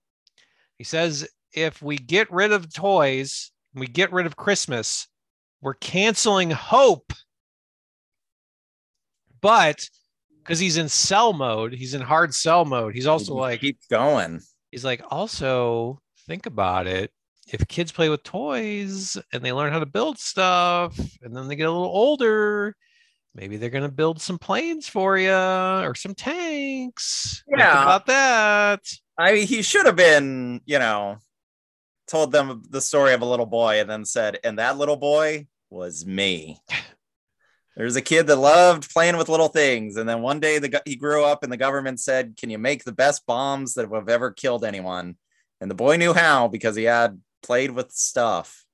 He says if we get rid of toys, we get rid of Christmas, we're canceling hope. But because he's in sell mode, he's in hard sell mode. He's also like, keep going. he's like, also think about it. If kids play with toys and they learn how to build stuff and then they get a little older, maybe they're going to build some planes for you or some tanks. Think Yeah. about that. I mean, he should have been, you know, told them the story of a little boy and then said, and that little boy was me. There's a kid that loved playing with little things. And then one day the, he grew up and the government said, Can you make the best bombs that have ever killed anyone? And the boy knew how because he had played with stuff.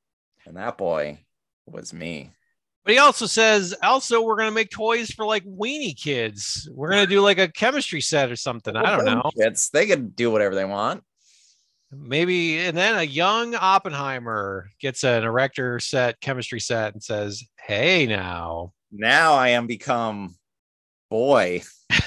And that boy was me. But he also says, also, we're going to make toys for like weenie kids. We're going to do like a chemistry set or something. I don't know. It's they can do whatever they want. Maybe, and then a young Oppenheimer gets an erector set, chemistry set, and says, Hey, now. Now I am become boy.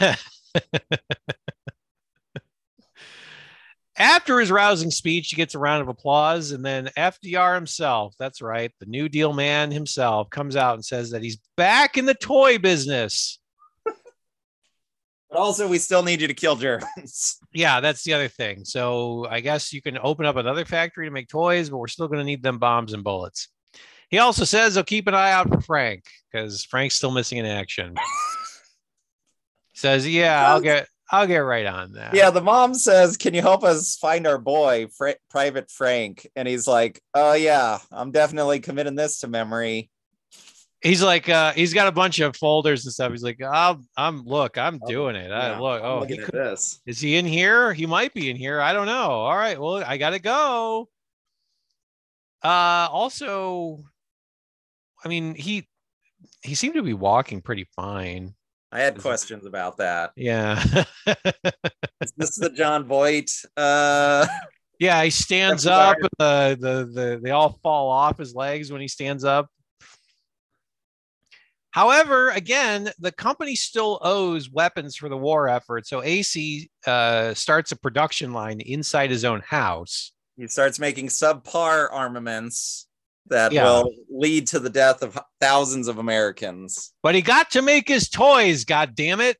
After his rousing speech, he gets a round of applause, and then FDR himself, that's right, the New Deal man himself, comes out and says that he's back in the toy business. But also, we still need you to kill Germans. Yeah, that's the other thing. So I guess you can open up another factory to make toys, but we're still going to need them bombs and bullets. He also says he'll keep an eye out for Frank because Frank's still missing in action. says, "Yeah, I'll get, I'll get right on that." Yeah, the mom says, "Can you help us find our boy, Fra- Private Frank?" And he's like, "Oh yeah, I'm definitely committing this to memory." he's like, uh, he's got a bunch of folders and stuff. He's like, "I'm, I'm, look, I'm doing it. I, Yeah, look, I'm oh, he at could, this. is he in here? He might be in here. I don't know. All right, well, I gotta go." Uh, also, I mean, he he seemed to be walking pretty fine. I had questions about that. Yeah. This is this the Jon Voight? Uh, yeah, he stands up the, the the they all fall off his legs when he stands up. However, again, the company still owes weapons for the war effort. So AC uh, starts a production line inside his own house. He starts making subpar armaments that Yeah. will lead to the death of thousands of Americans. But he got to make his toys, god damn it.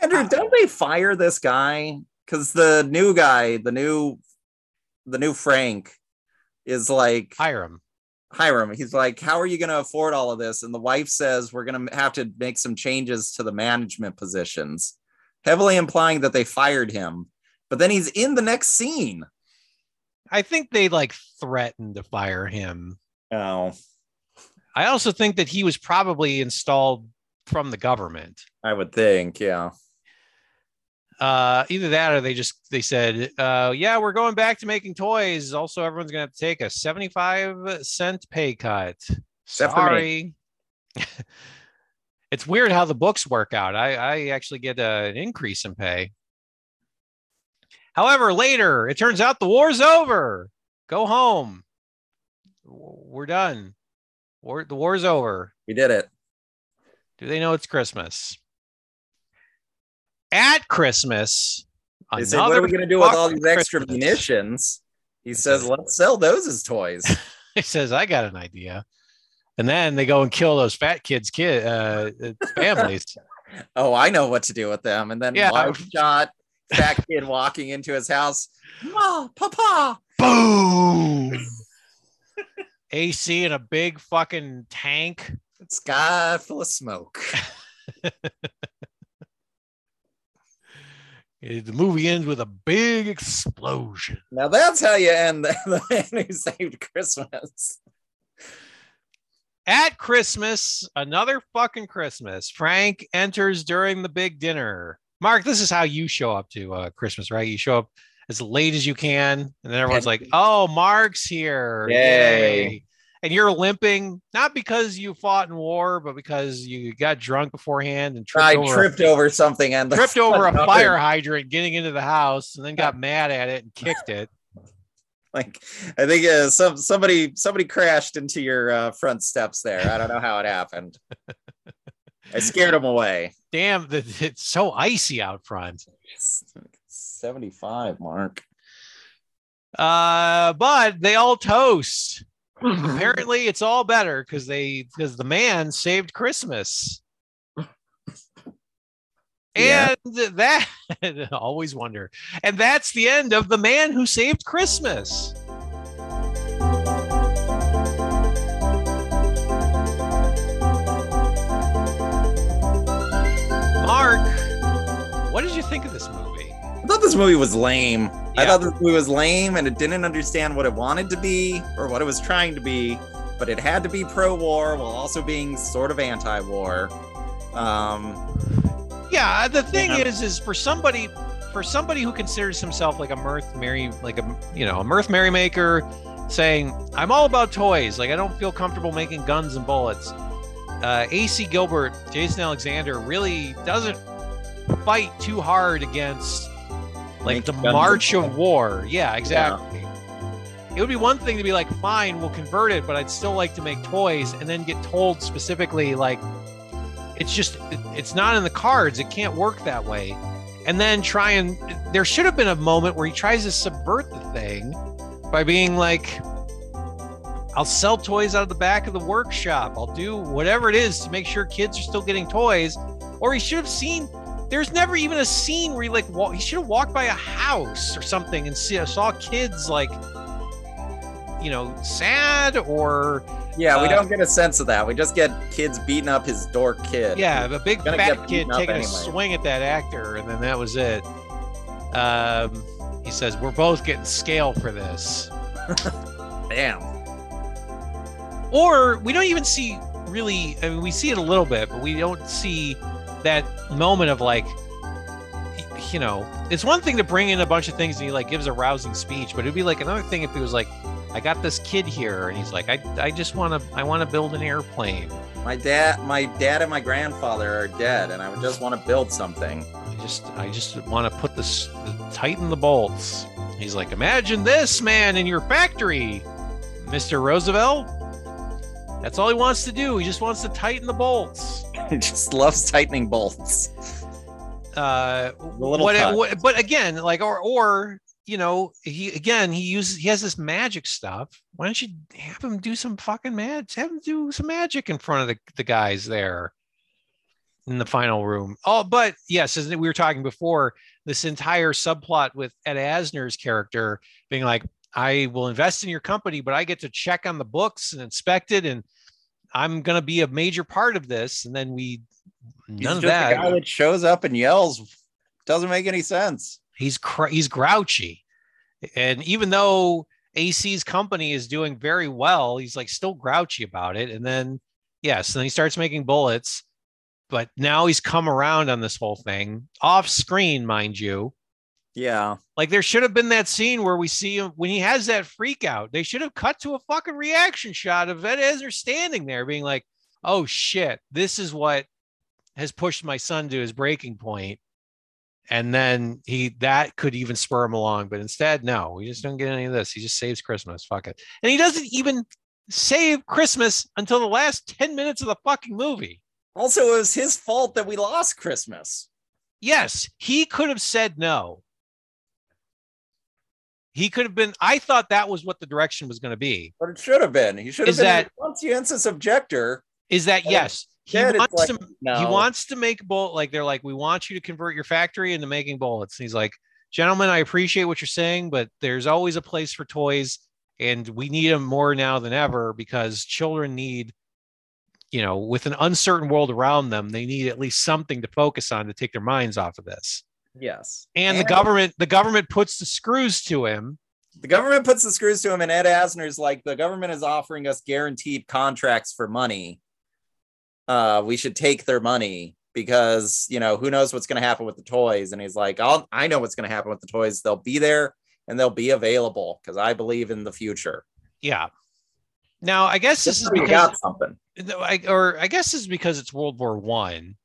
Andrew, uh, don't they fire this guy? Because the new guy, the new, the new Frank, is like Hiram. Hiram. He's like, "How are you going to afford all of this?" And the wife says, "We're going to have to make some changes to the management positions," heavily implying that they fired him. But then he's in the next scene. I think they like threatened to fire him. Oh, I also think that he was probably installed from the government. I would think, yeah. Uh, either that or they just they said, uh, yeah, we're going back to making toys. Also, everyone's gonna have to take a 75 cent pay cut. Except Sorry. it's weird how the books work out. I, I actually get uh, an increase in pay. However, later it turns out the war's over. Go home. We're done. War, the war's over. We did it. Do they know it's Christmas? At Christmas, They said, "What are we going to do with all these extra munitions?" He says, "Let's sell those as toys." He says, "I got an idea," and then they go and kill those fat kids' kid uh, uh, families. oh, I know what to do with them. And then Yeah. shot, fat kid walking into his house. Ma, papa. Boom! AC in a big fucking tank. Sky full of smoke. The movie ends with a big explosion. Now that's how you end the, the man who saved Christmas. At Christmas, another fucking Christmas, Frank enters during the big dinner. Mark, this is how you show up to uh, Christmas, right? You show up as late as you can, and then everyone's like, "Oh, Mark's here! Yay. And you're limping not because you fought in war, but because you got drunk beforehand and tripped I over, tripped over something and the tripped over a fire hydrant getting into the house, and then got mad at it and kicked it. Like I think uh, some somebody somebody crashed into your uh, front steps there. I don't know how it happened. I scared him away. Damn, it's so icy out front. Seventy-five, Mark. Uh, but they all toast. Apparently, it's all better because they because the man saved Christmas. Yeah. And that always wonder. And that's the end of the man who saved Christmas. Think of this movie? I thought this movie was lame. I thought this movie was lame and it didn't understand what it wanted to be or what it was trying to be, but it had to be pro-war while also being sort of anti-war. Um, Yeah, the thing Yeah. is, is for somebody, for somebody who considers himself like a mirth merry, like a you know a mirth merrymaker, saying I'm all about toys. Like I don't feel comfortable making guns and bullets. Uh, AC Gilbert, Jason Alexander really doesn't fight too hard against like Make the march of war. Yeah, exactly. It would be one thing to be like, fine, we'll convert it, but I'd still like to make toys, and then get told specifically like it's just it's not in the cards it can't work that way and then try and there should have been a moment where he tries to subvert the thing by being like i'll sell toys out of the back of the workshop i'll do whatever it is to make sure kids are still getting toys or he should have seen there's never even a scene where he like wa- he should have walked by a house or something and see, saw kids like you know sad or yeah, we Uh, don't get a sense of that. We just get kids beating up his dork kid. Yeah, a big fat kid taking a swing at that actor, and then that was it. Um, he says, "We're both getting scale for this," Damn. or we don't even see really. I mean, we see it a little bit, but we don't see that moment of like, you know, it's one thing to bring in a bunch of things and he like gives a rousing speech, but it'd be like another thing if he was like, "I got this kid here," and he's like, "I, I just want to, I want to build an airplane." My dad, my dad and my grandfather are dead, and I would just want to build something. I just I just want to put this tighten the bolts. He's like, imagine this man in your factory, Mr. Roosevelt. That's all he wants to do. He just wants to tighten the bolts. He just loves tightening bolts. Uh, little what, what- but again, like or or you know, he again he uses he has this magic stuff. Why don't you have him do some fucking magic? Have him do some magic in front of the, the guys there in the final room. Oh, but yes, as we were talking before, this entire subplot with Ed Asner's character being like, I will invest in your company, but I get to check on the books and inspect it, and I'm gonna be a major part of this. And then we He's none of that. guy that shows up and yells. Doesn't make any sense. he's cr- he's grouchy and even though ac's company is doing very well he's like still grouchy about it and then yes then he starts making bullets but now he's come around on this whole thing off screen mind you Yeah. like there should have been that scene where we see him when he has that freak out they should have cut to a fucking reaction shot of ed Asner standing there being like oh shit this is what has pushed my son to his breaking point. point and then he that could even spur him along but instead no we just don't get any of this he just saves christmas fuck it and he doesn't even save christmas until the last 10 minutes of the fucking movie Also, it was his fault that we lost Christmas. yes he could have said no he could have been i thought that was what the direction was going to be But it should have been. He should have Is been that- a conscientious objector. is that yes he wants like, to no. he wants to make bullet like they're like we want you to convert your factory into making bullets and he's like gentlemen i appreciate what you're saying but there's always a place for toys and we need them more now than ever because children need you know with an uncertain world around them they need at least something to focus on to take their minds off of this Yes. and the government the government puts the screws to him The government puts the screws to him, and Ed Asner's like, the government is offering us guaranteed contracts for money. Uh, we should take their money because you know who knows what's going to happen with the toys. And he's like, I'll, I know what's going to happen with the toys. They'll be there and they'll be available because I believe in the future. yeah now i guess this is because got something. I, or I guess it's because it's World War One.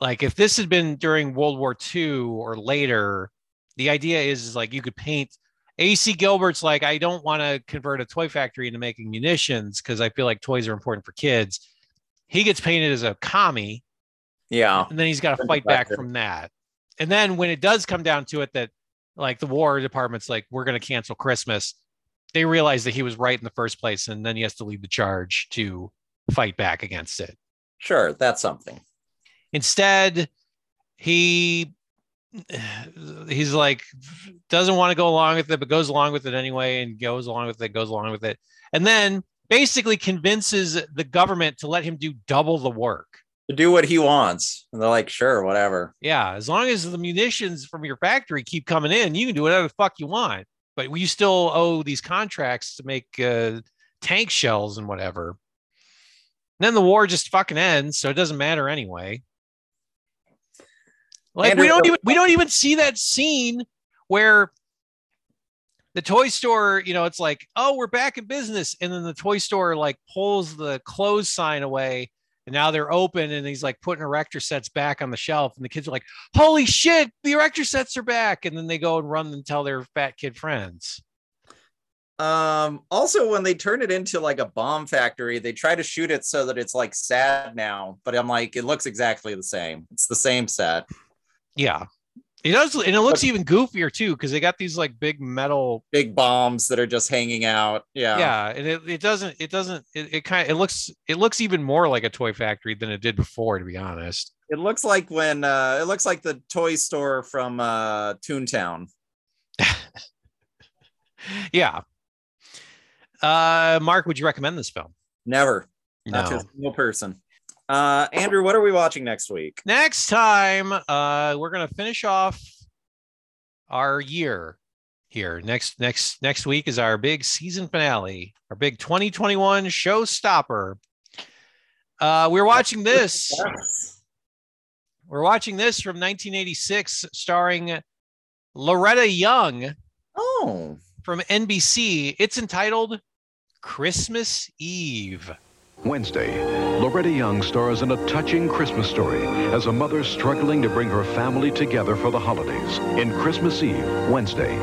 Like if this had been during World War Two or later, the idea is, is like you could paint. AC Gilbert's like, I don't want to convert a toy factory into making munitions because I feel like toys are important for kids. He gets painted as a commie, Yeah. and then he's got to fight back from that. And then when it does come down to it, that like the War Department's like, we're going to cancel Christmas. They realize that he was right in the first place, and then he has to lead the charge to fight back against it. Sure, that's something. Instead, he he's like doesn't want to go along with it, but goes along with it anyway, and goes along with it, goes along with it, and then basically convinces the government to let him do double the work. To do what he wants. And they're like, sure, whatever. Yeah, as long as the munitions from your factory keep coming in, you can do whatever the fuck you want. But you still owe these contracts to make uh, tank shells and whatever. And then the war just fucking ends, so it doesn't matter anyway. Like we don't even we don't even see that scene where the toy store, you know, it's like, oh, we're back in business, and then the toy store like pulls the close sign away, and now they're open, and he's like putting erector sets back on the shelf, and the kids are like, holy shit, the erector sets are back, and then they go and run and tell their fat kid friends. Um, also when they turn it into like a bomb factory, they try to shoot it so that it's like sad now, but I'm like, it looks exactly the same. It's the same set. Yeah. It does, and it looks even goofier too, because they got these like big metal Big bombs that are just hanging out. Yeah. yeah and it, it doesn't it doesn't it, it kind of it looks it looks even more like a toy factory than it did before to be honest It looks like when uh it looks like the toy store from uh Toontown. yeah uh mark would you recommend this film Never. Not to no a single person. Uh Andrew, what are we watching next week? next time uh we're gonna finish off our year here next next next week is our big season finale our big 2021 showstopper uh we're watching this Yes. we're watching this from 1986 starring loretta young Oh. from NBC. It's entitled Christmas Eve. Wednesday, Loretta Young stars in a touching Christmas story as a mother struggling to bring her family together for the holidays in Christmas Eve, Wednesday.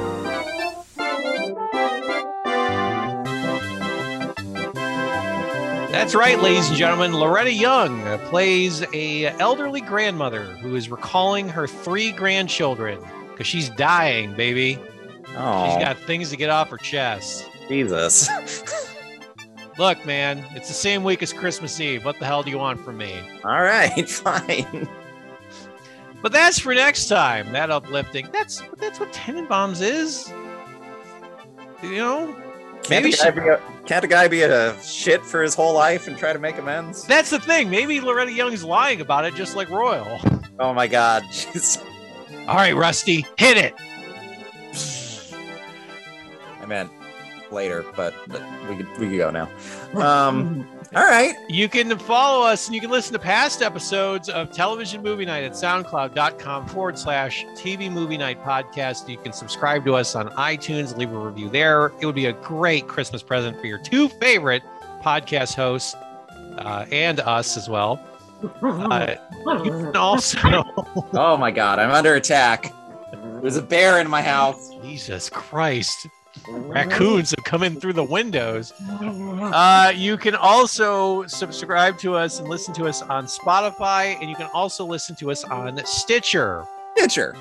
That's right, ladies and gentlemen. Loretta Young plays a elderly grandmother who is recalling her three grandchildren because she's dying, baby. Oh, She's got things to get off her chest. Jesus. Look, man, it's the same week as Christmas Eve. What the hell do you want from me? All right, fine. But that's for next time. That uplifting. That's that's what Tenenbaums is. You know, Can't maybe a, she, guy be a, can't a guy be a shit for his whole life and try to make amends? that's the thing. Maybe Loretta Young's lying about it, just like Royal. Oh my god. Jeez. All right, Rusty, hit it. I meant later, but we could we could go now. Um, all right. You can follow us and you can listen to past episodes of Television Movie Night at soundcloud.com forward slash TV Movie Night podcast. You can subscribe to us on iTunes, leave a review there. It would be a great Christmas present for your two favorite podcast hosts uh, and us as well. Uh, you can also, Oh my god, I'm under attack. There's a bear in my house. Jesus Christ, raccoons have come in through the windows. Uh, you can also subscribe to us and listen to us on Spotify, and you can also listen to us on Stitcher. Stitcher.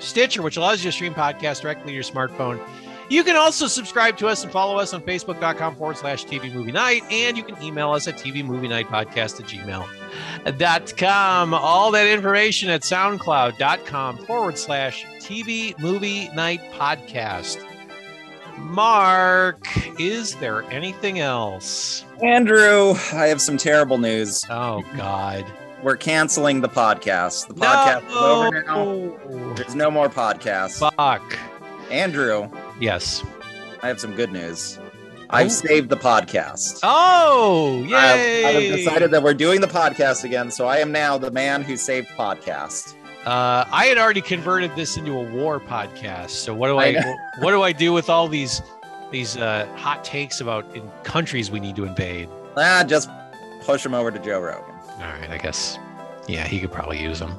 Stitcher, which allows you to stream podcasts directly to your smartphone. You can also subscribe to us and follow us on facebook.com forward slash TV Movie Night, and you can email us at TV Movie Night Podcast at gmail.com. All that information at soundcloud.com forward slash TV Movie Night Podcast. Mark, is there anything else? Andrew, I have some terrible news. Oh, God. We're canceling the podcast. The podcast is over now. There's no more podcasts. Fuck. Andrew, Yes. I have some good news. I've Oh. saved the podcast. Oh, I've, yay. I've decided that we're doing the podcast again, so I am now the man who saved podcast. Uh, I had already converted this into a war podcast. So what do I I, what do I do with all these these uh, hot takes about in countries we need to invade? Ah, just push them over to Joe Rogan. All right, I guess. Yeah, he could probably use them.